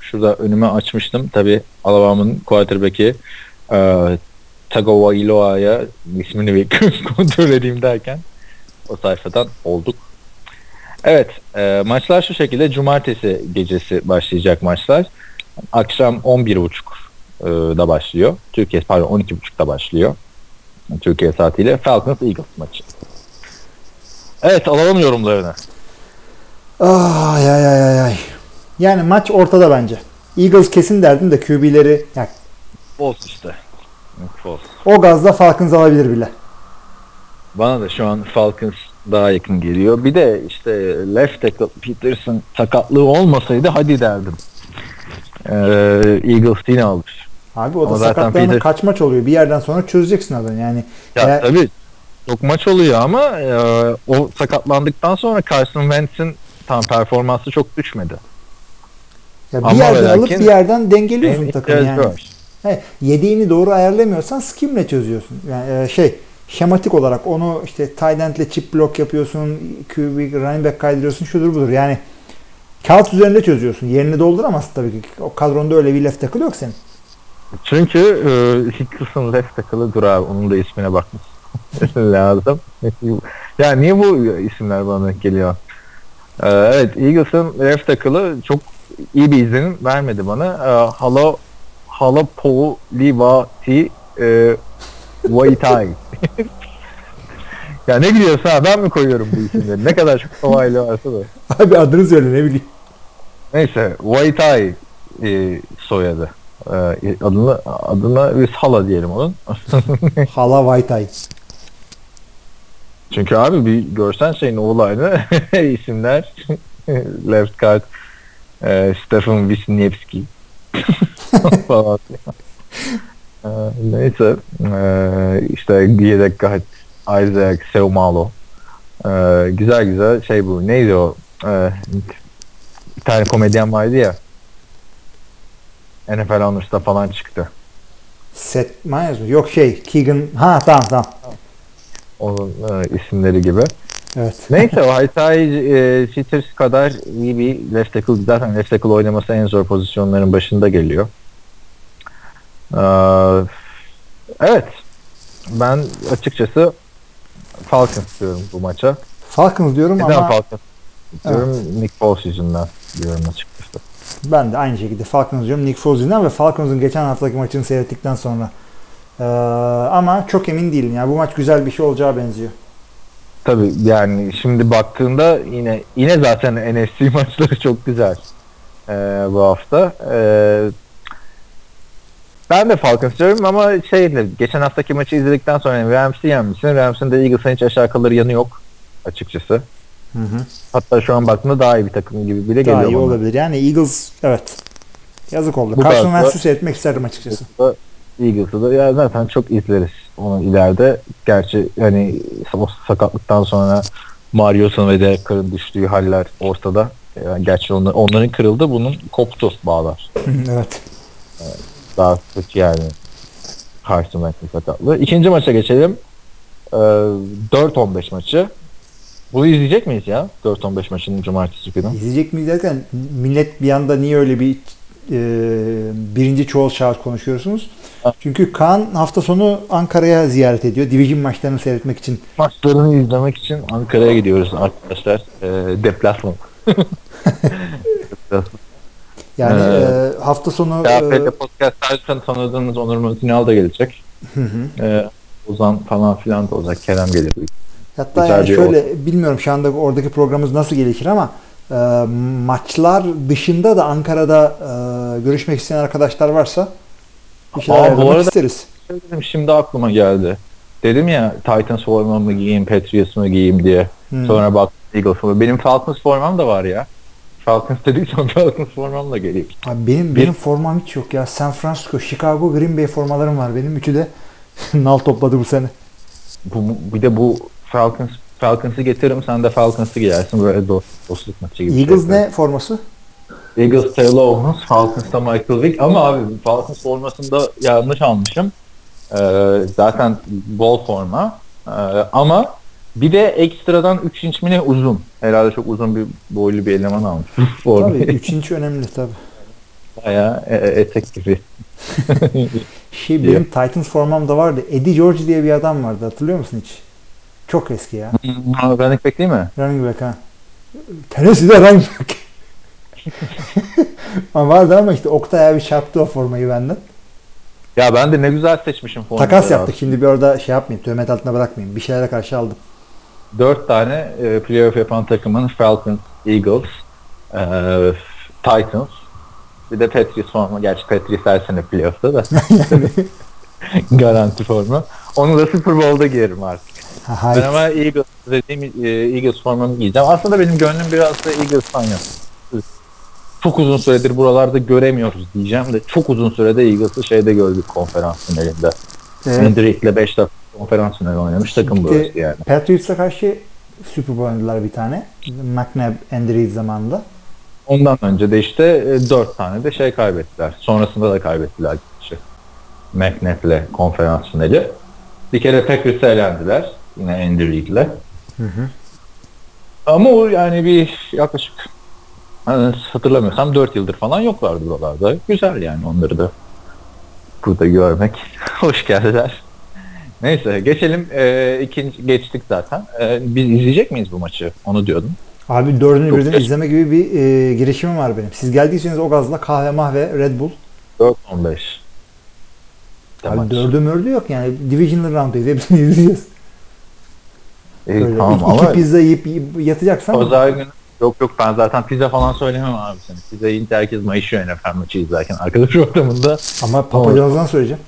Şurada önüme açmıştım. Tabi Alabama'nın quarterback'i e, Tagovailoa'ya ismini bir kontrol edeyim derken o sayfadan olduk. Evet e, maçlar şu şekilde cumartesi gecesi başlayacak maçlar. Akşam 11.30 da başlıyor. Türkiye pardon 12.30'da başlıyor. Türkiye saatiyle Falcons Eagles maçı. Evet alalım yorumlarını. Ay ay ay ay ay. Yani maç ortada bence. Eagles kesin derdim de QB'leri yani False işte. O gazda Falcons alabilir bile. Bana da şu an Falcons daha yakın geliyor. Bir de işte left tackle Peterson sakatlığı olmasaydı hadi derdim. Ee, Eagles yine alır. Abi o da Ama zaten sakatlarının Peter- kaç maç oluyor. Bir yerden sonra çözeceksin adını. Yani Ya eğer- tabii çok maç oluyor ama e, o sakatlandıktan sonra Carson Wentz'in tam performansı çok düşmedi. ya bir Ama yerden alıp bir yerden dengeliyorsun ihtiyacı yani. var. He, yediğini doğru ayarlamıyorsan skimle çözüyorsun. Yani e, şey şematik olarak onu işte tight end'le chip block yapıyorsun, QB running back kaydırıyorsun, şudur budur. Yani kağıt üzerinde çözüyorsun. Yerini dolduramazsın tabii ki. O kadronda öyle bir left tackle yok senin. Çünkü e, Hickelson left tackle'ı dur abi. Onun da ismine bakmak lazım. ya niye bu isimler bana geliyor? E, evet Eagles'ın left tackle'ı çok iyi bir izlenim vermedi bana. E, Hala Hala Po Livati e, Waitai. ya ne gülüyorsun ha ben mi koyuyorum bu isimleri? Ne kadar çok kolaylı varsa da. Abi adını söyle ne bileyim. Neyse Waitai e, soyadı. E, adını, adına biz Hala diyelim onun. Hala Vaytay. Çünkü abi bir görsen şeyin oğlayını isimler left guard e, Stefan Wisniewski falan. E, neyse e, işte yedek guard Isaac Seumalo e, güzel güzel şey bu neydi o bir tane komedyen vardı ya NFL Honors'ta falan çıktı. Seth Meyers mı? Yok şey Keegan. Ha tamam tamam. Onun e, isimleri gibi. Evet. Neyse o Haytai e, kadar iyi bir left tackle zaten left tackle oynaması en zor pozisyonların başında geliyor. Ee, evet. Ben açıkçası Falcons diyorum bu maça. Falcons diyorum Neden ama Falcons diyorum? Nick Foles yüzünden diyorum açıkçası. ben de aynı şekilde Falcons diyorum. Nick Foles yüzünden ve Falcons'un geçen haftaki maçını seyrettikten sonra. Ee, ama çok emin değilim. Yani bu maç güzel bir şey olacağı benziyor. Tabii yani şimdi baktığında yine yine zaten NFC maçları çok güzel ee, bu hafta. Ee, ben de Falcons diyorum ama şeyle geçen haftaki maçı izledikten sonra yani Rams'i yenmişsin. Rams'in de Eagles'ın hiç aşağı kalır yanı yok açıkçası. Hı hı. Hatta şu an baktığımda daha iyi bir takım gibi bile Daha geliyor iyi bana. olabilir. Yani Eagles evet. Yazık oldu. Bu Carson Wentz'i seyretmek isterim açıkçası. Eagles'ı da ya zaten çok izleriz. onu ileride. Gerçi hani o sakatlıktan sonra Marius'un ve de karın düştüğü haller ortada. Yani gerçi onlar, onların kırıldı bunun koptu bağlar. evet. Daha kötü yani. Carson Wentz'in sakatlığı. İkinci maça geçelim. Ee, 4-15 maçı. Bunu izleyecek miyiz ya? 4-15 maçın cumartesi günü. İzleyecek miyiz derken millet bir anda niye öyle bir e, birinci çoğul şahıs konuşuyorsunuz? Ha. Çünkü Kaan hafta sonu Ankara'ya ziyaret ediyor. Division maçlarını seyretmek için. Maçlarını izlemek için Ankara'ya gidiyoruz arkadaşlar. Ee, deplasman. Deplasman. Yani Ee, e, hafta sonu Ya e, Fede Podcast zaten tanıdığınız Onur Mutinal da gelecek. hı hı. Ee, Ozan falan filan da olacak. Kerem gelir. Hatta Güzel yani şöyle bilmiyorum şu anda oradaki programımız nasıl gelişir ama e, maçlar dışında da Ankara'da e, görüşmek isteyen arkadaşlar varsa bir şeyler Aa, ayarlamak arada- isteriz. Dedim, Şimdi aklıma geldi. Dedim ya Titans formamı giyeyim, Patriots mı giyeyim diye. Hmm. Sonra bak Eagles formu. Benim Falcons formam da var ya. Falcons dediysem Falcons formam da geliyor. Abi benim benim formam hiç yok ya. San Francisco, Chicago, Green Bay formalarım var. Benim üçü de nal topladı bu sene. Bu, bir de bu Falcons Falcons'ı getiririm sen de Falcons'ı giyersin. Böyle dost, dostluk maçı gibi. Eagles şey. ne forması? Eagles Taylor Owens, Falcons'ta Michael Vick. Ama abi Falcons formasında yanlış almışım. Ee, zaten bol forma. Ee, ama bir de ekstradan 3 inç mi ne uzun. Herhalde çok uzun bir boylu bir eleman almış. Tabii 3 inç önemli tabii. Bayağı e- e- etek gibi. Şey benim Titans formam da vardı. Eddie George diye bir adam vardı. Hatırlıyor musun hiç? Çok eski ya. Ha, Running back değil mi? Running back ha. Tennessee'de running back. ama vardı ama işte Oktay abi çarptı o formayı benden. Ya ben de ne güzel seçmişim formayı. Takas yaptık. Şimdi bir orada şey yapmayayım. Töhmet altına bırakmayayım. Bir şeylere karşı aldım. Dört tane e, playoff yapan takımın Falcons, Eagles, e, Titans, bir de Patriots forma. Gerçi Patriots her sene playoff'ta da. Garanti forma. Onu da Super Bowl'da giyerim artık. Ha, Ben ama Eagles dediğim e, Eagles formamı giyeceğim. Aslında benim gönlüm biraz da Eagles'tan yana. Çok uzun süredir buralarda göremiyoruz diyeceğim de çok uzun sürede Eagles'ı şeyde gördük konferans finalinde. Evet. Hendrick'le 5 dakika konferans finali oynamış takım burası yani. Patriots'a karşı Super Bowl oynadılar bir tane. McNabb, Andy Reid zamanında. Ondan önce de işte e, 4 tane de şey kaybettiler. Sonrasında da kaybettiler. Şey, McNabb'le konferans finali. Bir kere Packers'e elendiler. Yine Andy Reid'le. Ama o yani bir yaklaşık hani hatırlamıyorsam 4 yıldır falan yoklardı buralarda. Güzel yani onları da burada görmek. Hoş geldiler. Neyse geçelim. Ee, ikinci geçtik zaten. Ee, biz izleyecek miyiz bu maçı? Onu diyordum. Abi dördünü birden izleme gibi bir e, girişimim var benim. Siz geldiyseniz o gazla kahve mahve Red Bull. 4-15. Abi dördü mördü yok yani. Divisional round'dayız. Hepsini izleyeceğiz. İyi, Böyle tamam iki, ama iki pizza yiyip, yiyip yatacaksan pazar günü yok yok ben zaten pizza falan söylemem abi seni. Pizza yiyince herkes mayışıyor NFL maçı izlerken arkadaş ortamında. ama papacanızdan söyleyeceğim.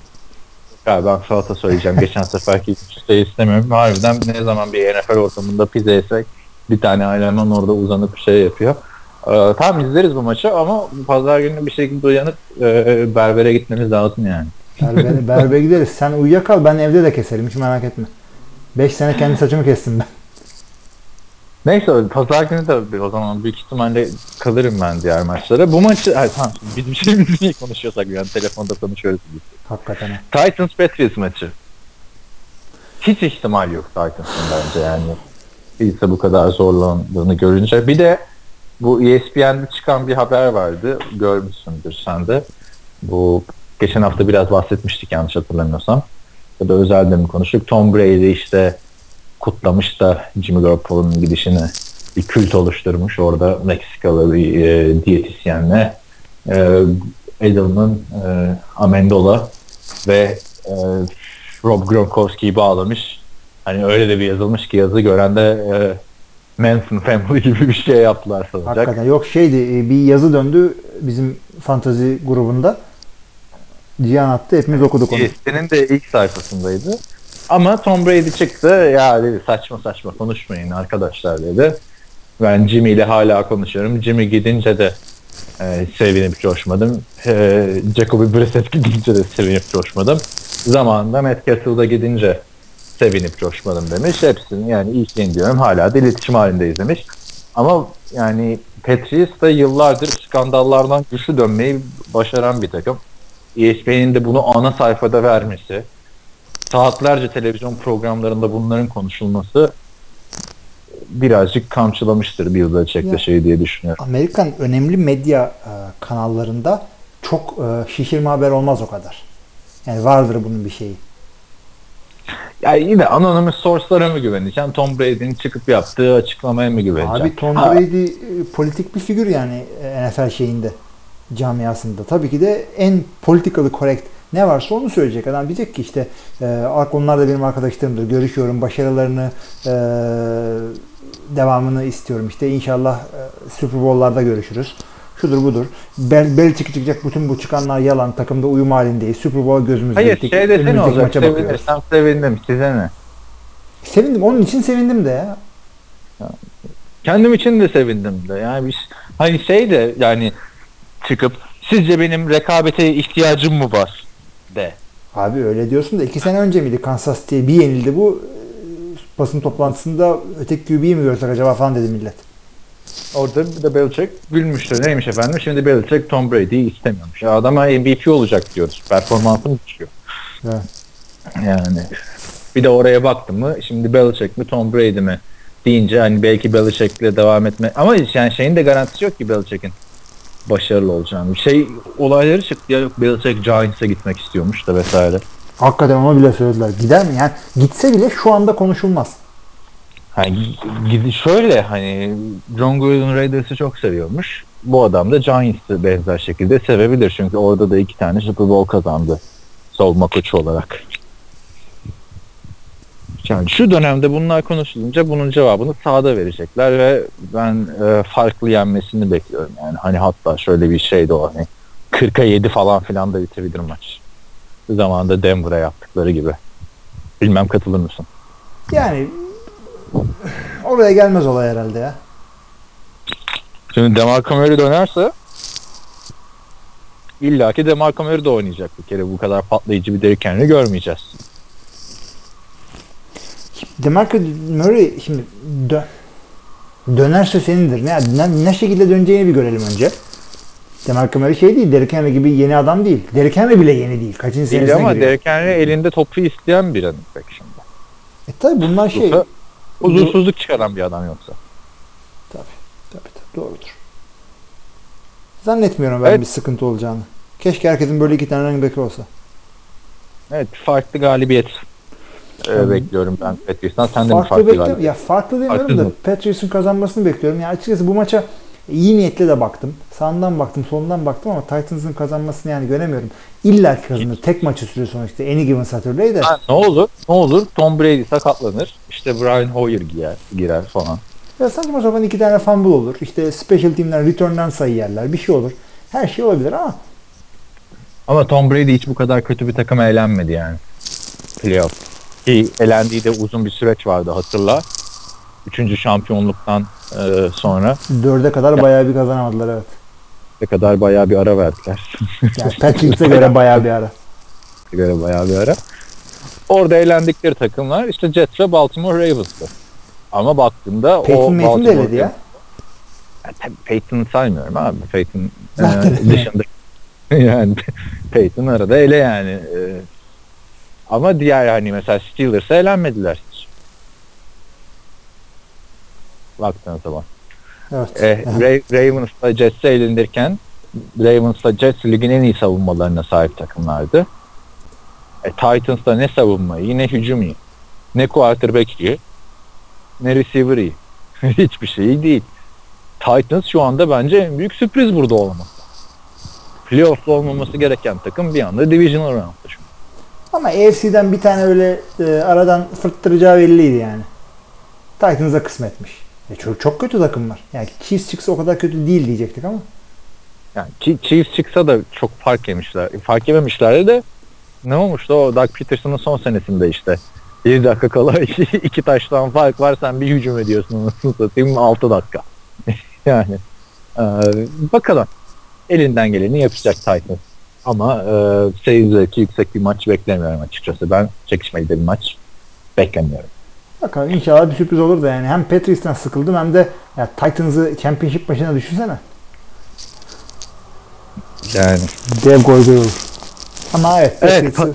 Ya ben salata söyleyeceğim. Geçen seferki şey istemiyorum. Harbiden ne zaman bir NFL ortamında pizza yesek bir tane aileman orada uzanıp şey yapıyor. Ee, tamam izleriz bu maçı ama pazar günü bir şekilde uyanıp e, berbere gitmemiz lazım yani. Berbere, berbere gideriz. Sen uyuyakal ben evde de keserim. Hiç merak etme. 5 sene kendi saçımı kestim ben. Neyse pazar günü de o zaman büyük ihtimalle kalırım ben diğer maçlara. Bu maçı ay, tamam biz bir şeyimizi niye konuşuyorsak yani telefonda konuşuyoruz biz. Hakikaten. ha. Titans Patriots maçı. Hiç ihtimal yok Titans'ın bence yani. Değilse bu kadar zorlandığını görünce. Bir de bu ESPN'de çıkan bir haber vardı. Görmüşsündür sen de. Bu geçen hafta biraz bahsetmiştik yanlış hatırlamıyorsam. Ya da özelde mi konuştuk. Tom Brady işte kutlamış da Jimmy Garoppolo'nun gidişini bir kült oluşturmuş. Orada Meksikalı bir e, diyetisyenle e, Edelman, e, Amendola ve e, Rob Gronkowski'yi bağlamış. Hani öyle de bir yazılmış ki yazı gören de e, Manson Family gibi bir şey yaptılar sanacak. Hakikaten. Yok şeydi e, bir yazı döndü bizim fantazi grubunda. Cihan attı. Hepimiz okuduk onu. ESPN'in de ilk sayfasındaydı. Ama Tom Brady çıktı. Ya dedi saçma saçma konuşmayın arkadaşlar dedi. Ben Jimmy ile hala konuşuyorum. Jimmy gidince de e, sevinip coşmadım. E, Jacoby Brissett gidince de sevinip coşmadım. Zamanında Matt Castle'da gidince sevinip coşmadım demiş. Hepsini yani ilkini diyorum hala da iletişim halindeyiz demiş. Ama yani Patriots da yıllardır skandallardan güçlü dönmeyi başaran bir takım. ESPN'in de bunu ana sayfada vermesi, saatlerce televizyon programlarında bunların konuşulması birazcık kamçılamıştır Bill Belichick'te Ya. şey diye düşünüyorum. Amerikan önemli medya e, kanallarında çok e, şişirme haber olmaz o kadar. Yani vardır bunun bir şeyi. Yani yine anonymous source'lara mı güveneceksin? Tom Brady'nin çıkıp yaptığı açıklamaya mı güveneceksin? Abi Tom Ha, Brady e, politik bir figür yani e, NFL şeyinde camiasında. Tabii ki de en politically correct ne varsa onu söyleyecek. Adam diyecek ki işte e, "Ak- onlar da benim arkadaşlarımdır. Görüşüyorum. Başarılarını e, devamını istiyorum. İşte inşallah e, Super Bowl'larda görüşürüz. Şudur budur. Bel, Belichick çıkacak. Bütün bu çıkanlar yalan. Takımda uyum halindeyiz. Super Bowl gözümüzde. Hayır diktik. şey desene olacak. maça bakıyoruz. Sevinirsem sevindim. Size ne? Sevindim. Onun için sevindim de ya. Kendim için de sevindim de. Yani biz hani şey de yani çıkıp sizce benim rekabete ihtiyacım mı var de. Abi öyle diyorsun da iki sene önce miydi Kansas City'ye bir yenildi bu basın toplantısında öteki QB'yi mi görsek acaba falan dedi millet. Orada bir de Belichick gülmüştü. Neymiş efendim? Şimdi Belichick Tom Brady'yi istemiyormuş. Ya adama MVP olacak diyoruz. Performansı mı düşüyor? Evet. Yani bir de oraya baktım mı şimdi Belichick mi Tom Brady mi deyince hani belki Belichick'le devam etme ama yani şeyin de garantisi yok ki Belichick'in başarılı olacağını. Şey olayları çıktı ya yok Belichick Giants'a gitmek istiyormuş da vesaire. Hakikaten ona bile söylediler. Gider mi? Yani gitse bile şu anda konuşulmaz. Hani gidi şöyle hani John Gruden Raiders'ı çok seviyormuş. Bu adam da Giants'ı benzer şekilde sevebilir. Çünkü orada da iki tane Super Bowl kazandı. Savunma koçu olarak. Yani şu dönemde bunlar konuşulunca bunun cevabını sahada verecekler ve ben e, farklı yenmesini bekliyorum. Yani hani hatta şöyle bir şey de o hani 40'a 7 falan filan da bitebilir maç. Zamanında Denver'a yaptıkları gibi. Bilmem katılır mısın? Yani oraya gelmez olay herhalde ya. Şimdi Demarco Murray dönerse illaki Demarco Murray de oynayacak bir kere. Bu kadar patlayıcı bir Derrick Henry görmeyeceğiz. Demarco Murray şimdi dö- dönerse senindir. Ne, ne, ne şekilde döneceğini bir görelim önce. Demarco Murray şey değil. Derrick Henry gibi yeni adam değil. Derrick Henry bile yeni değil. Kaçıncı Değil senesine ama giriyor. Derrick Henry elinde topu isteyen bir running back şimdi. E tabi bunlar şey. Yoksa huzursuzluk çıkaran bir adam yoksa. Tabii tabii doğrudur. Zannetmiyorum ben Evet. bir sıkıntı olacağını. Keşke herkesin böyle iki tane running back olsa. Evet farklı galibiyet e, bekliyorum ben Patriots'tan. Sen de mi farklı, farklı bekliyorum. Ya farklı demiyorum Farklı da? Patriots'un kazanmasını bekliyorum. Ya açıkçası bu maça iyi niyetle de baktım. Sağından baktım, solundan baktım ama Titans'ın kazanmasını yani göremiyorum. İlla ki kazanır. Tek maçı sürüyor sonuçta. Any given Saturday de. Ha, ne olur? Ne olur? Tom Brady sakatlanır. İşte Brian Hoyer girer, girer falan. Ya saçma sapan iki tane fumble olur. İşte special team'ler return'dan sayı yerler. Bir şey olur. Her şey olabilir ama Ama Tom Brady hiç bu kadar kötü bir takım eğlenmedi yani. Playoff. Ki elendiği de uzun bir süreç vardı hatırla. Üçüncü şampiyonluktan e, sonra dörde kadar bayağı bir kazanamadılar evet. ne kadar bayağı bir ara verdiler. Yani Patriots'a göre bayağı bir ara. göre bayağı bir ara. Orada eğlendikleri takımlar işte Jets ve Baltimore Ravens'tı. Ama baktığımda Peyton o Manning de eledi ya. Ya Peyton'ı saymıyorum abi. Peyton Zaten e, dışında. yani Peyton arada ele yani. E, ama diğer hani mesela Steelers'a elenmediler hiç. Baktığın zaman. Evet. E, Ra- Ravens'la Jets'e elenirken Ravens'la Jets ligin en iyi savunmalarına sahip takımlardı. E, Titans'da ne savunmayı ne hücum iyi. Ne quarterback iyi. Ne receiver iyi. Hiçbir şey iyi değil. Titans şu anda bence en büyük sürpriz burada olması. Playoff'ta olmaması gereken takım bir anda divisional round'da şu. Ama AFC'den bir tane öyle e, aradan fırttıracağı belliydi yani. Titans'a kısmetmiş. E çok, çok kötü takım var. Yani Chiefs çıksa o kadar kötü değil diyecektik ama. Yani Chi- Chiefs çıksa da çok fark yemişler. Fark yememişlerdi de ne olmuştu o Doug Peterson'ın son senesinde işte. 1 dakika kala iki, iki taştan fark var sen bir hücum ediyorsun anasını satayım 6 dakika. yani e, bakalım. Elinden geleni yapacak Titans. Ama e, seyir zevki yüksek bir maç beklemiyorum açıkçası. Ben çekişmeli de bir maç beklemiyorum. Bakalım inşallah bir sürpriz olur da yani hem Patriots'tan sıkıldım hem de ya Titans'ı championship maçına düşünsene. Yani Dev gol olur. Ama evet, Evet, Patriots'ı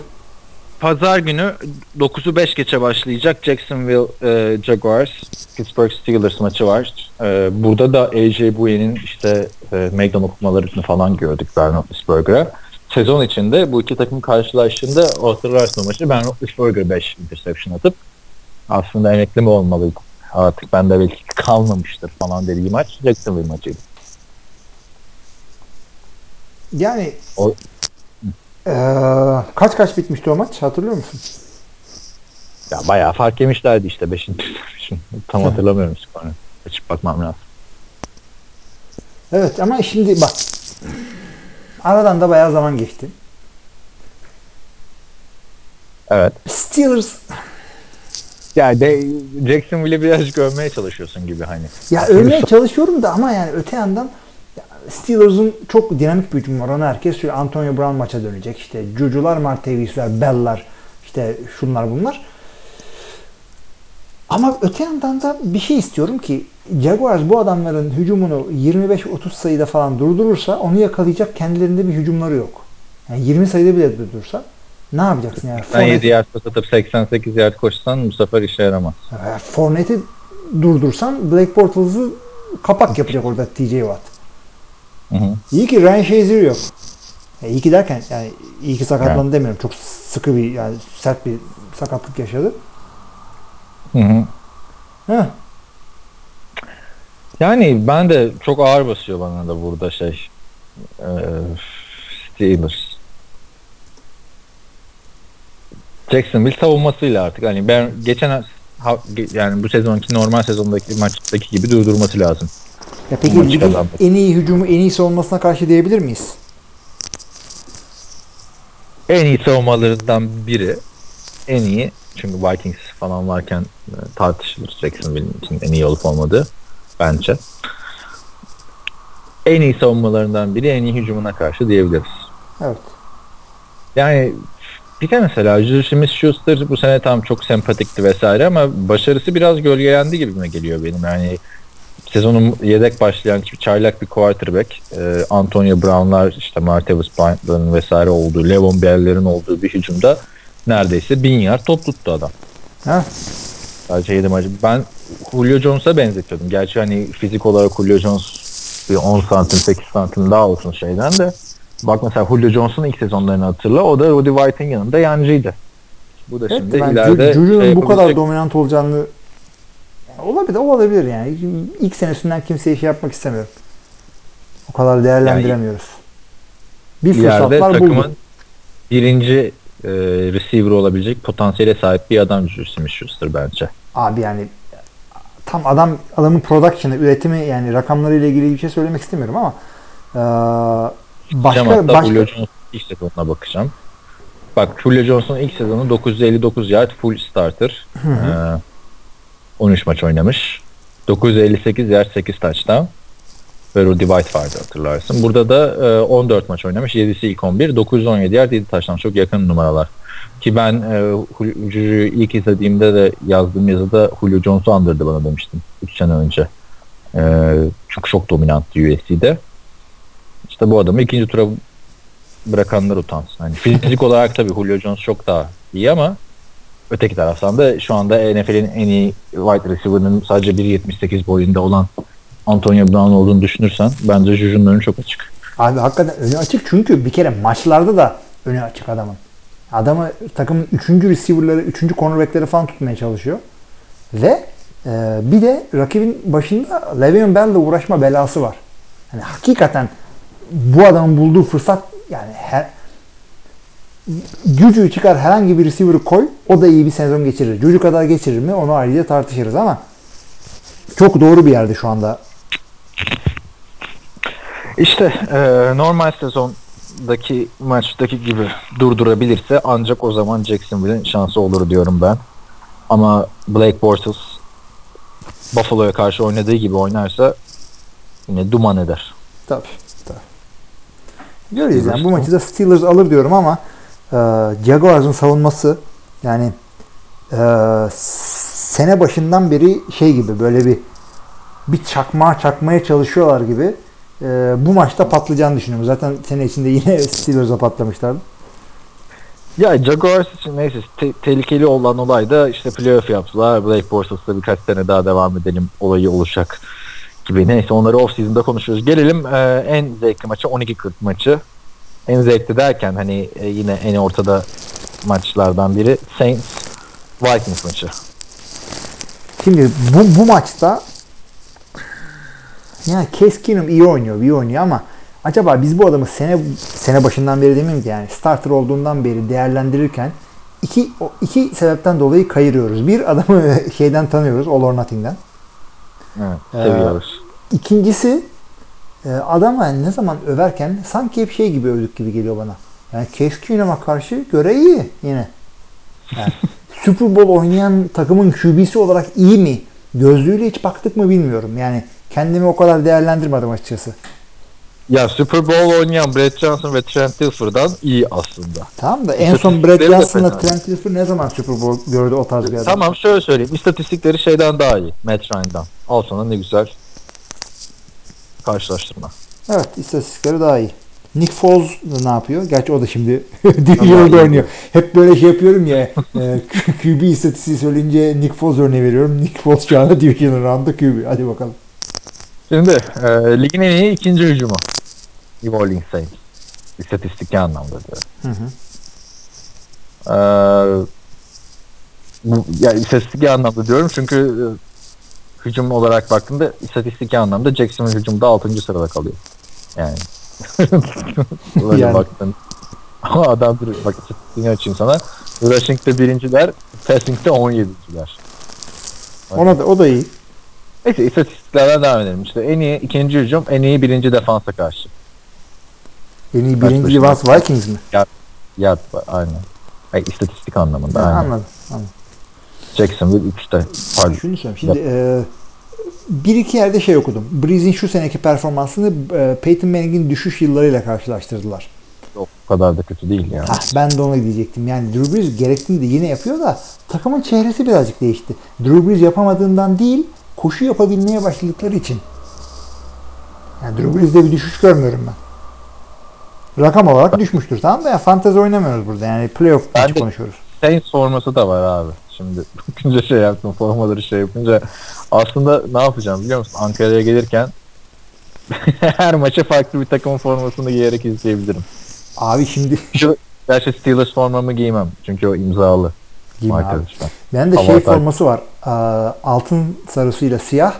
Pazar günü 9'u 5 geçe başlayacak Jacksonville e, Jaguars Pittsburgh Steelers maçı var. E, burada da AJ Bouye'nin işte e, meydan okumalarını falan gördük Ben Roethlisberger'a. Sezon içinde bu iki takım karşılaştığında hatırlarsın o maçı Ben Roethlisberger 5 interception atıp aslında emekli mi olmalıydı? Artık bende belki kalmamıştır falan dediği maç Jacksonville maçıydı. yani O- Eee, kaç kaç bitmişti o maç hatırlıyor musun? Ya bayağı fark yemişlerdi işte 5. interception. Tam hatırlamıyorum skorunu. Açıp bakmam lazım. Evet ama şimdi bak aradan da bayağı zaman geçti. Evet. Steelers Ya de Jacksonville'i birazcık övmeye çalışıyorsun gibi hani. ya övmeye çalışıyorum da ama yani öte yandan ya Steelers'ın çok dinamik bir hücum var. Onu herkes söylüyor. Antonio Brown maça dönecek. İşte Cucular, Martavis'ler, Bell'lar işte şunlar bunlar. Ama öte yandan da bir şey istiyorum ki Jaguars bu adamların hücumunu 25-30 sayıda falan durdurursa onu yakalayacak kendilerinde bir hücumları yok. Yani 20 sayıda bile durdursa ne yapacaksın yani? Sen Fournette- 7 yard pas atıp 88 yard koşsan bu sefer işe yaramaz. e, Fournette'i durdursan Blake Bortles'ı kapak yapacak orada TJ Watt. Hı hı. İyi ki Ryan Shazier yok. Ya iyi ki derken yani iyi ki sakatlandı demiyorum. Çok sıkı bir yani sert bir sakatlık yaşadı. Hı hı. Heh. Yani ben de çok ağır basıyor bana da burada şey e, Steelers. Jacksonville savunmasıyla artık hani ben geçen ha- yani bu sezonki normal sezondaki maçtaki gibi durdurması lazım. Ya peki ligin en iyi hücumu en iyi savunmasına karşı diyebilir miyiz? En iyi savunmalarından biri en iyi çünkü Vikings falan varken e, tartışılır Jacksonville'in için en iyi olup olmadığı bence. En iyi savunmalarından biri en iyi hücumuna karşı diyebiliriz. Evet. Yani bir de mesela Juju Smith-Schuster bu sene tam çok sempatikti vesaire ama başarısı biraz gölgelendi gibi mi geliyor benim yani sezonun yedek başlayan çaylak bir quarterback e, Antonio Brown'lar işte Martavis Bryant'ların vesaire olduğu Levon Bell'lerin olduğu bir hücumda neredeyse bin yard top tuttu adam. Ha? Sadece 7 maçı. Ben Julio Jones'a benzetiyordum. Gerçi hani fizik olarak Julio Jones bir 10 santim 8 santim daha olsun şeyden de. Bak mesela Julio Jones'un ilk sezonlarını hatırla. O da Rudy White'in yanında yancıydı. Bu da Evet, şimdi ben ileride Juju'nun şey bu kadar dominant olacağını Yani olabilir, olabilir yani. İlk senesinden kimseye şey yapmak istemiyorum. O kadar değerlendiremiyoruz. bir ileride fırsatlar takımın buldu. birinci e, receiver olabilecek potansiyele sahip bir adam Juju Smith-Schuster bence. Abi yani tam adam adamın production'ı, üretimi yani rakamlarıyla ilgili bir şey söylemek istemiyorum ama eee, başka Hatta başka Julio Jones'un ilk sezonuna bakacağım. Bak Julio Jones'un ilk sezonu 959 yard full starter. Ee, 13 maç oynamış. 958 yard 8 touchdown. Ve Rudy White vardı hatırlarsın. Burada da e, 14 maç oynamış. 7'si ilk 11. 917 yard 7 touchdown. Çok yakın numaralar. Ki ben e, Julio'yu ilk izlediğimde de yazdığım yazıda Julio Jones'u andırdı bana demiştim. 3 sene önce. E, çünkü çok dominanttı USC'de. İşte bu adamı ikinci tura bırakanlar utansın. Hani fizik olarak tabii Julio Jones çok daha iyi ama öteki taraftan da şu anda NFL'in en iyi wide receiver'ının sadece 1.78 boyunda olan Antonio Brown olduğunu düşünürsen bence Juju'nun önü çok açık. abi hakikaten önü açık çünkü bir kere maçlarda da önü açık adamın. Adamı takımın 3. receiver'ları, 3. cornerback'leri falan tutmaya çalışıyor. Ve e, bir de rakibin başında Le'Veon Bell'le uğraşma belası var. Yani hakikaten bu adamın bulduğu fırsat yani her Cucu'yu çıkar herhangi bir receiver'ı koy o da iyi bir sezon geçirir. Cucu kadar geçirir mi onu ayrıca tartışırız ama çok doğru bir yerde şu anda. İşte e, normal sezondaki maçtaki gibi durdurabilirse ancak o zaman Jacksonville'in şansı olur diyorum ben. Ama Blake Bortles Buffalo'ya karşı oynadığı gibi oynarsa yine duman eder. Tabii. tabii. Göreceğiz yani. Bu maçı da Steelers alır diyorum ama e, Jaguars'ın savunması yani e, sene başından beri şey gibi böyle bir bir çakmağa çakmaya çalışıyorlar gibi e, bu maçta patlayacağını düşünüyorum. Zaten sene içinde yine Steelers'a patlamışlardı. Ya Jaguars için neyse te- tehlikeli olan olay da işte playoff yaptılar. Blake Bortles'la birkaç sene daha devam edelim olayı olacak gibi. Neyse onları off season'da konuşuyoruz. Gelelim e, en zevkli maçı 12-40 maçı. En zevkli derken hani e, yine en ortada maçlardan biri Saints Vikings maçı. Şimdi bu, bu maçta ya Case Keenum iyi oynuyor, iyi oynuyor ama acaba biz bu adamı sene sene başından beri demeyeyim ki yani starter olduğundan beri değerlendirirken iki o iki sebepten dolayı kayırıyoruz. Bir adamı şeyden tanıyoruz, All or Nothing'den. Evet, Ee, seviyoruz. İkincisi e, adamı ne zaman överken sanki hep şey gibi övdük gibi geliyor bana. Yani Case Keenum'a karşı göre iyi yine. Yani Super Bowl oynayan takımın QB'si olarak iyi mi? Gözlüğüyle hiç baktık mı bilmiyorum. Yani kendimi o kadar değerlendirmedim açıkçası. Ya Super Bowl oynayan Brett Johnson ve Trent Dilfer'dan iyi aslında. Tamam da en son de Johnson'la. Trent Dilfer ne zaman Super Bowl gördü o tarz bir adam? Tamam şöyle söyleyeyim. İstatistikleri şeyden daha iyi. Matt Ryan'dan. Al sana ne güzel karşılaştırma. Evet istatistikleri daha iyi. Nick Foles ne yapıyor? Gerçi o da şimdi Division'da oynuyor. Hep böyle şey yapıyorum ya. e, QB istatistiği söyleyince Nick Foles örneği veriyorum. Nick Foles şu anda Division round'da QB. Hadi bakalım. Şimdi e, ligin en iyi ikinci hücumu. New Orleans Saints. İstatistiki anlamda diyorum. Hı hı. E, bu, ya istatistiki anlamda diyorum çünkü e, hücum olarak baktığımda istatistiki anlamda Jacksonville hücumda 6. sırada kalıyor. Yani böyle Yani. baktın. Ama adam dur bak istatistiğini açayım sana. Rushing'de birinciler, passing'de 17'ciler. Ona da, o da iyi. Neyse istatistiklerden devam edelim. İşte en iyi ikinci hücum, en iyi birinci defansa karşı. En iyi birinci? Livans Vikings mi? Yard var aynen. Ay, istatistik anlamında aynen. anladım. anladım. Jacksonville 3'te. Pardon. Şunu söyleyeyim. Şimdi e, bir iki yerde şey okudum. Breeze'in şu seneki performansını e, Peyton Manning'in düşüş yıllarıyla karşılaştırdılar. O kadar da kötü değil yani. Ha, ben de onu diyecektim. Yani Drew Brees gerektiğinde yine yapıyor da takımın çehresi birazcık değişti. Drew Brees yapamadığından değil, koşu yapabilmeye başladıkları için. Yani Drew Brees'de bir düşüş görmüyorum ben. Rakam olarak düşmüştür tamam da ya fantezi oynamıyoruz burada. Yani playoff maçı konuşuyoruz. Saints forması da var abi. Şimdi bakınca şey yaptım formaları şey yapınca aslında ne yapacağım biliyor musun? Ankara'ya gelirken her maça farklı bir takımın formasını giyerek izleyebilirim. Abi şimdi Şu, gerçi Steelers formamı giymem. Çünkü o imzalı. Giyme abi. Ben de Hava şey forması var. Altın sarısıyla siyah.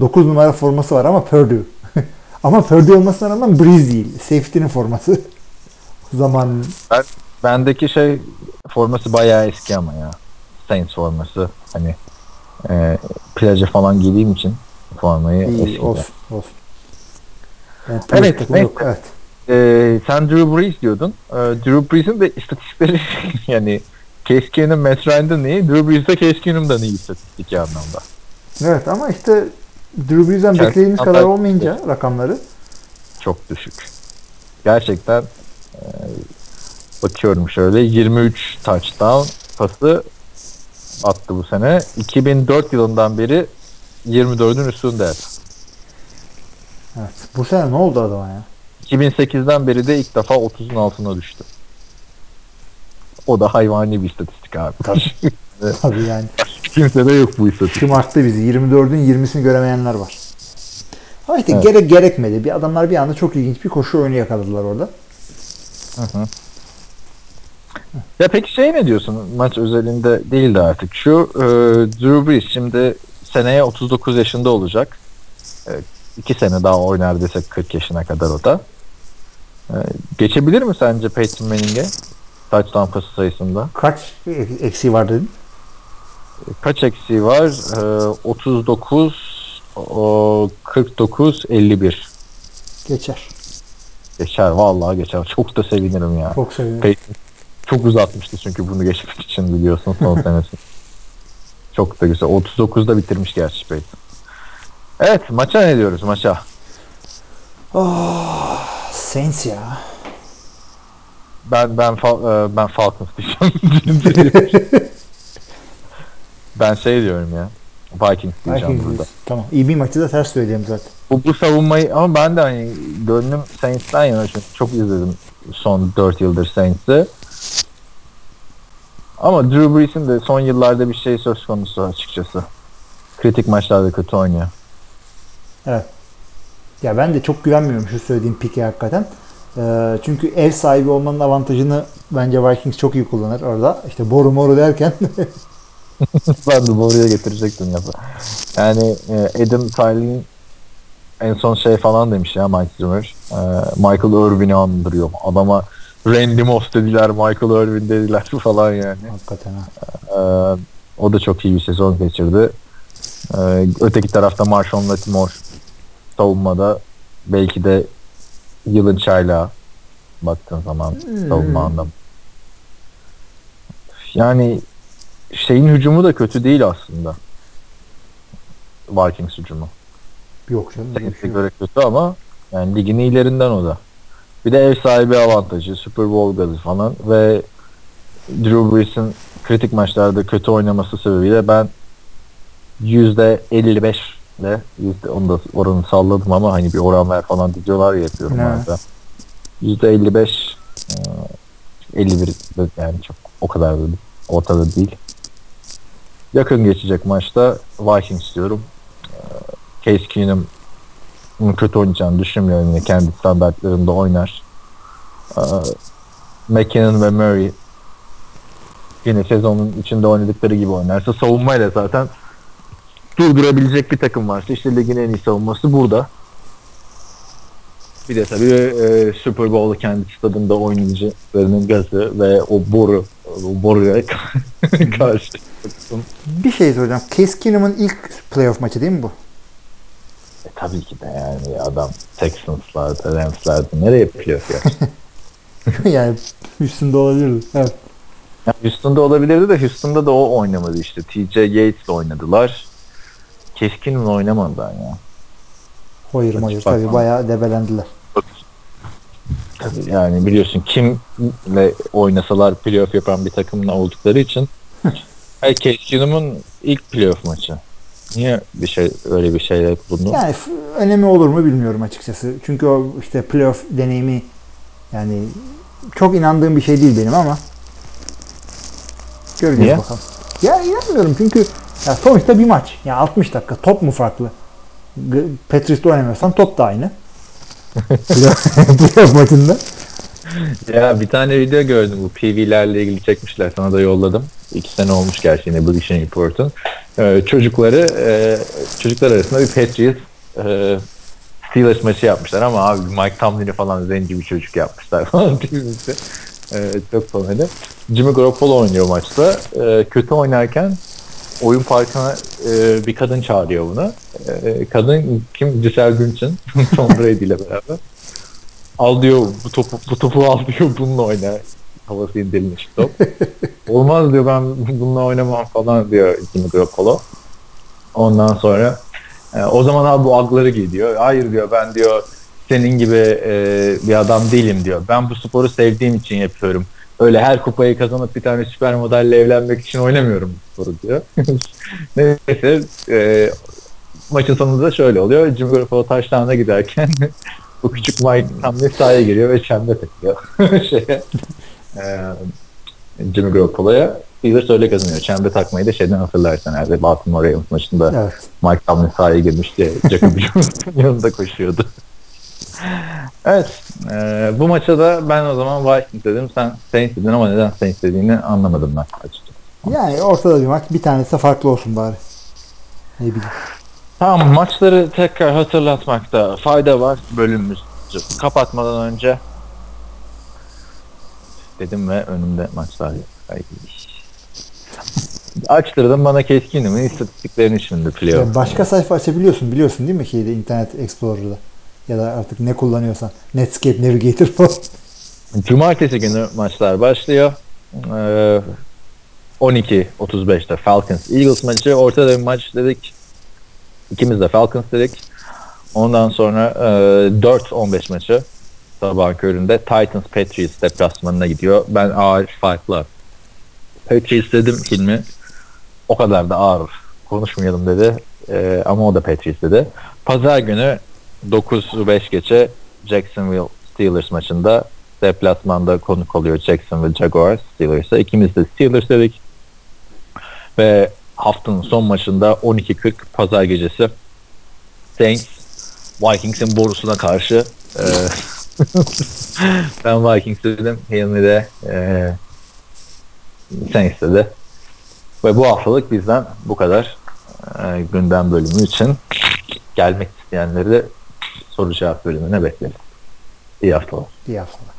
9 numara forması var ama Purdue. ama Purdue olmasına rağmen Breeze değil. Safety'nin forması. Zaman Bendeki şey forması bayağı eski ama ya. Saints forması. Hani e, plaja falan giydiğim için formayı iyi eskiden. olsun. olsun. Evet, Evet, takım yok. evet. Ee, sen Drew Brees diyordun. Ee, Drew Brees'in de istatistikleri yani Keenum, Matt Ryan'dan iyi. Drew Brees de Case Keenum'dan iyi istatistiki anlamda. Evet ama işte Drew Brees'den beklediğimiz kadar olmayınca rakamları Çok düşük. Gerçekten e, bakıyorum şöyle 23 touchdown pası attı bu sene. 2004 yılından beri 24'ün üstünde. evet. Bu sene ne oldu adama ya? 2008'den beri de ilk defa 30'un altına düştü. O da hayvani bir istatistik abi. Tabii yani. Kimsede yok bu istatistik. Şımarttı bizi. 24'ün 20'sini göremeyenler var. Ama işte Evet. gerek gerekmedi. Bir adamlar bir anda çok ilginç bir koşu oyunu yakaladılar orada. Hı hı. Ya peki şey ne diyorsun? Maç özelinde değil de artık. Şu e, Drew Brees şimdi seneye 39 yaşında olacak. E, iki sene daha oynar desek 40 yaşına kadar o da. E, geçebilir mi sence Peyton Manning'e? Touchdown pası sayısında. Kaç eksiği var dedin? E, Kaç eksiği var? E, 39 o, 49 51. Geçer. Geçer vallahi geçer. Çok da sevinirim ya. Çok. Peyton çok uzatmıştı çünkü bunu geçmek için biliyorsun son senesi. Çok da güzel. 39'da bitirmiş gerçi Peyton. Evet maça ne diyoruz maça? Oh, Saints ya. Ben ben Fal- e, ben Falcons diyeceğim. ben şey diyorum ya. Vikings diyeceğim Vikings burada. diyorsun. Tamam. İyi bir maçı da ters söyleyeyim zaten. Bu, bu savunmayı ama ben de hani gönlüm Saints'ten yana çünkü çok izledim son 4 yıldır Saints'i. Ama Drew Brees'in de son yıllarda bir şey söz konusu açıkçası. Kritik maçlarda kötü oynuyor. Ya ben de çok güvenmiyorum şu söylediğim pike hakikaten. Ee, çünkü ev sahibi olmanın avantajını bence Vikings çok iyi kullanır orada. İşte boru moru derken ben de oraya getirecektim lafı. Yani e, Adam Tyler'in en son şey falan demiş ya Mike Zimmer. E, Michael Irvin'i andırıyor. Adama Randy Moss dediler, Michael Irvin dediler falan yani. hakikaten ha. Ee, o da çok iyi bir sezon geçirdi. Öteki tarafta Marshawn Latimore savunmada belki de yılın çaylağı baktığın zaman savunma anlamı. Yani şeyin hücumu da kötü değil aslında. Vikings hücumu. Yok canım. Saints'e şey göre kötü ama yani ligin iyilerinden o da. Bir de ev sahibi avantajı, Super Bowl gazı falan ve Drew Brees'in kritik maçlarda kötü oynaması sebebiyle ben %55 ile yüzde onu da oranı salladım ama hani bir oran ver falan diyorlar ya yapıyorum arada. %55 e, 51 de yani çok o kadar da ortada değil. Yakın geçecek maçta Vikings diyorum. E, Case Keenum'un kötü oynayacağını düşünmüyorum. Yine kendi standartlarında oynar. E, McKinnon ve Murray yine sezonun içinde oynadıkları gibi oynarsa savunmayla zaten durdurabilecek bir takım varsa işte ligin en iyi savunması burada. Bir de tabii e, Super Bowl'u kendi stadında oynayıcılarının gazı ve o boru o boruya karşı Bir şey soracağım. Case Keenum'un ilk playoff maçı değil mi bu? E, tabii ki de yani adam Texans'larda, Rams'larda nereye playoff ya? yani üstünde olabilir. Evet. Yani Houston'da olabilirdi de Houston'da da o oynamadı işte. TJ Yates'le oynadılar. Keskin'le oynamadılar ya. Hayır Hiç hayır tabii bayağı debelendiler. Yani biliyorsun kimle oynasalar playoff yapan bir takımla oldukları için Hayır Keskin'in ilk playoff maçı. Niye bir şey öyle bir şeyler bulundu? Yani önemi olur mu bilmiyorum açıkçası. Çünkü o işte playoff deneyimi yani çok inandığım bir şey değil benim ama göreceğiz Niye? bakalım. Ya inanmıyorum çünkü ya sonuçta bir maç. Ya 60 dakika top mu farklı? Patrice'de oynamıyorsan top da aynı. playoff maçında. Ya bir tane video gördüm bu PV'lerle ilgili çekmişler sana da yolladım. İki sene olmuş gerçi yine Bleaching Report'un. Ee, çocukları e, çocuklar arasında bir Patriots e, Steelers maçı yapmışlar ama abi Mike Tomlin'i falan zenci bir çocuk yapmışlar falan. Ee, çok komedi. Jimmy Garoppolo oynuyor maçta. Ee, kötü oynarken oyun parkına e, bir kadın çağırıyor bunu. Ee, kadın kim? Giselle Bündchen. Tom Brady ile beraber. Al diyor bu topu bu topu al diyor bununla oyna. Havası indirilmiş top. Olmaz diyor ben bununla oynamam falan diyor Jimmy Garoppolo. Ondan sonra e, o zaman abi bu agları giy diyor. Hayır diyor ben diyor senin gibi e, bir adam değilim diyor. Ben bu sporu sevdiğim için yapıyorum. Öyle her kupayı kazanıp bir tane süper modelle evlenmek için oynamıyorum bu sporu diyor. Neyse e, maçın sonunda şöyle oluyor. Jimmy Garoppolo taşlarına giderken bu küçük Mike Tomlin sahaya giriyor ve çembe takıyor. Şeye, e, Jimmy Garoppolo'ya Steelers öyle kazanıyor. Çembe takmayı da şeyden hatırlarsan herhalde Baltimore Ravens maçında Evet. Mike Tomlin sahaya girmişti. Jacob Jones'un yanında koşuyordu. Evet. e, bu maça da ben o zaman Vikings dedim. Sen Saints dedin ama neden Saints dediğini anlamadım ben açıkçası. Yani ortada bir maç. Bir tanesi farklı olsun bari. Ne bileyim. Tamam maçları tekrar hatırlatmakta fayda var bölümümüzü kapatmadan önce dedim ve önümde maçlar. Açtırdım bana keskinimin istatistiklerini şimdi playoff. Başka sayfa açabiliyorsun biliyorsun değil mi şeyde Internet Explorer'da? Ya da artık ne kullanıyorsan. Netscape Navigator falan. Cumartesi günü maçlar başlıyor. Ee, 12.35'te Falcons Eagles maçı. Ortada bir maç dedik. İkimiz de Falcons dedik. Ondan sonra e, 4-15 maçı. sabah köründe Titans Patriots deplasmanına gidiyor. Ben ağır farklı. Patriots dedim filmi o kadar da ağır konuşmayalım dedi. Ee, ama o da Patriots dedi. Pazar günü 9-5 geçe Jacksonville Steelers maçında deplasmanda konuk oluyor Jacksonville Jaguars Steelers'a. İkimiz de Steelers dedik. Ve haftanın son maçında 12.40 pazar gecesi Saints Vikings'in borusuna karşı e, ben Vikings dedim. Hilmi de e, Saints dedi. Ve bu haftalık bizden bu kadar e, gündem bölümü için gelmek isteyenleri de soru cevap bölümüne bekleriz. İyi haftalar. İyi haftalar.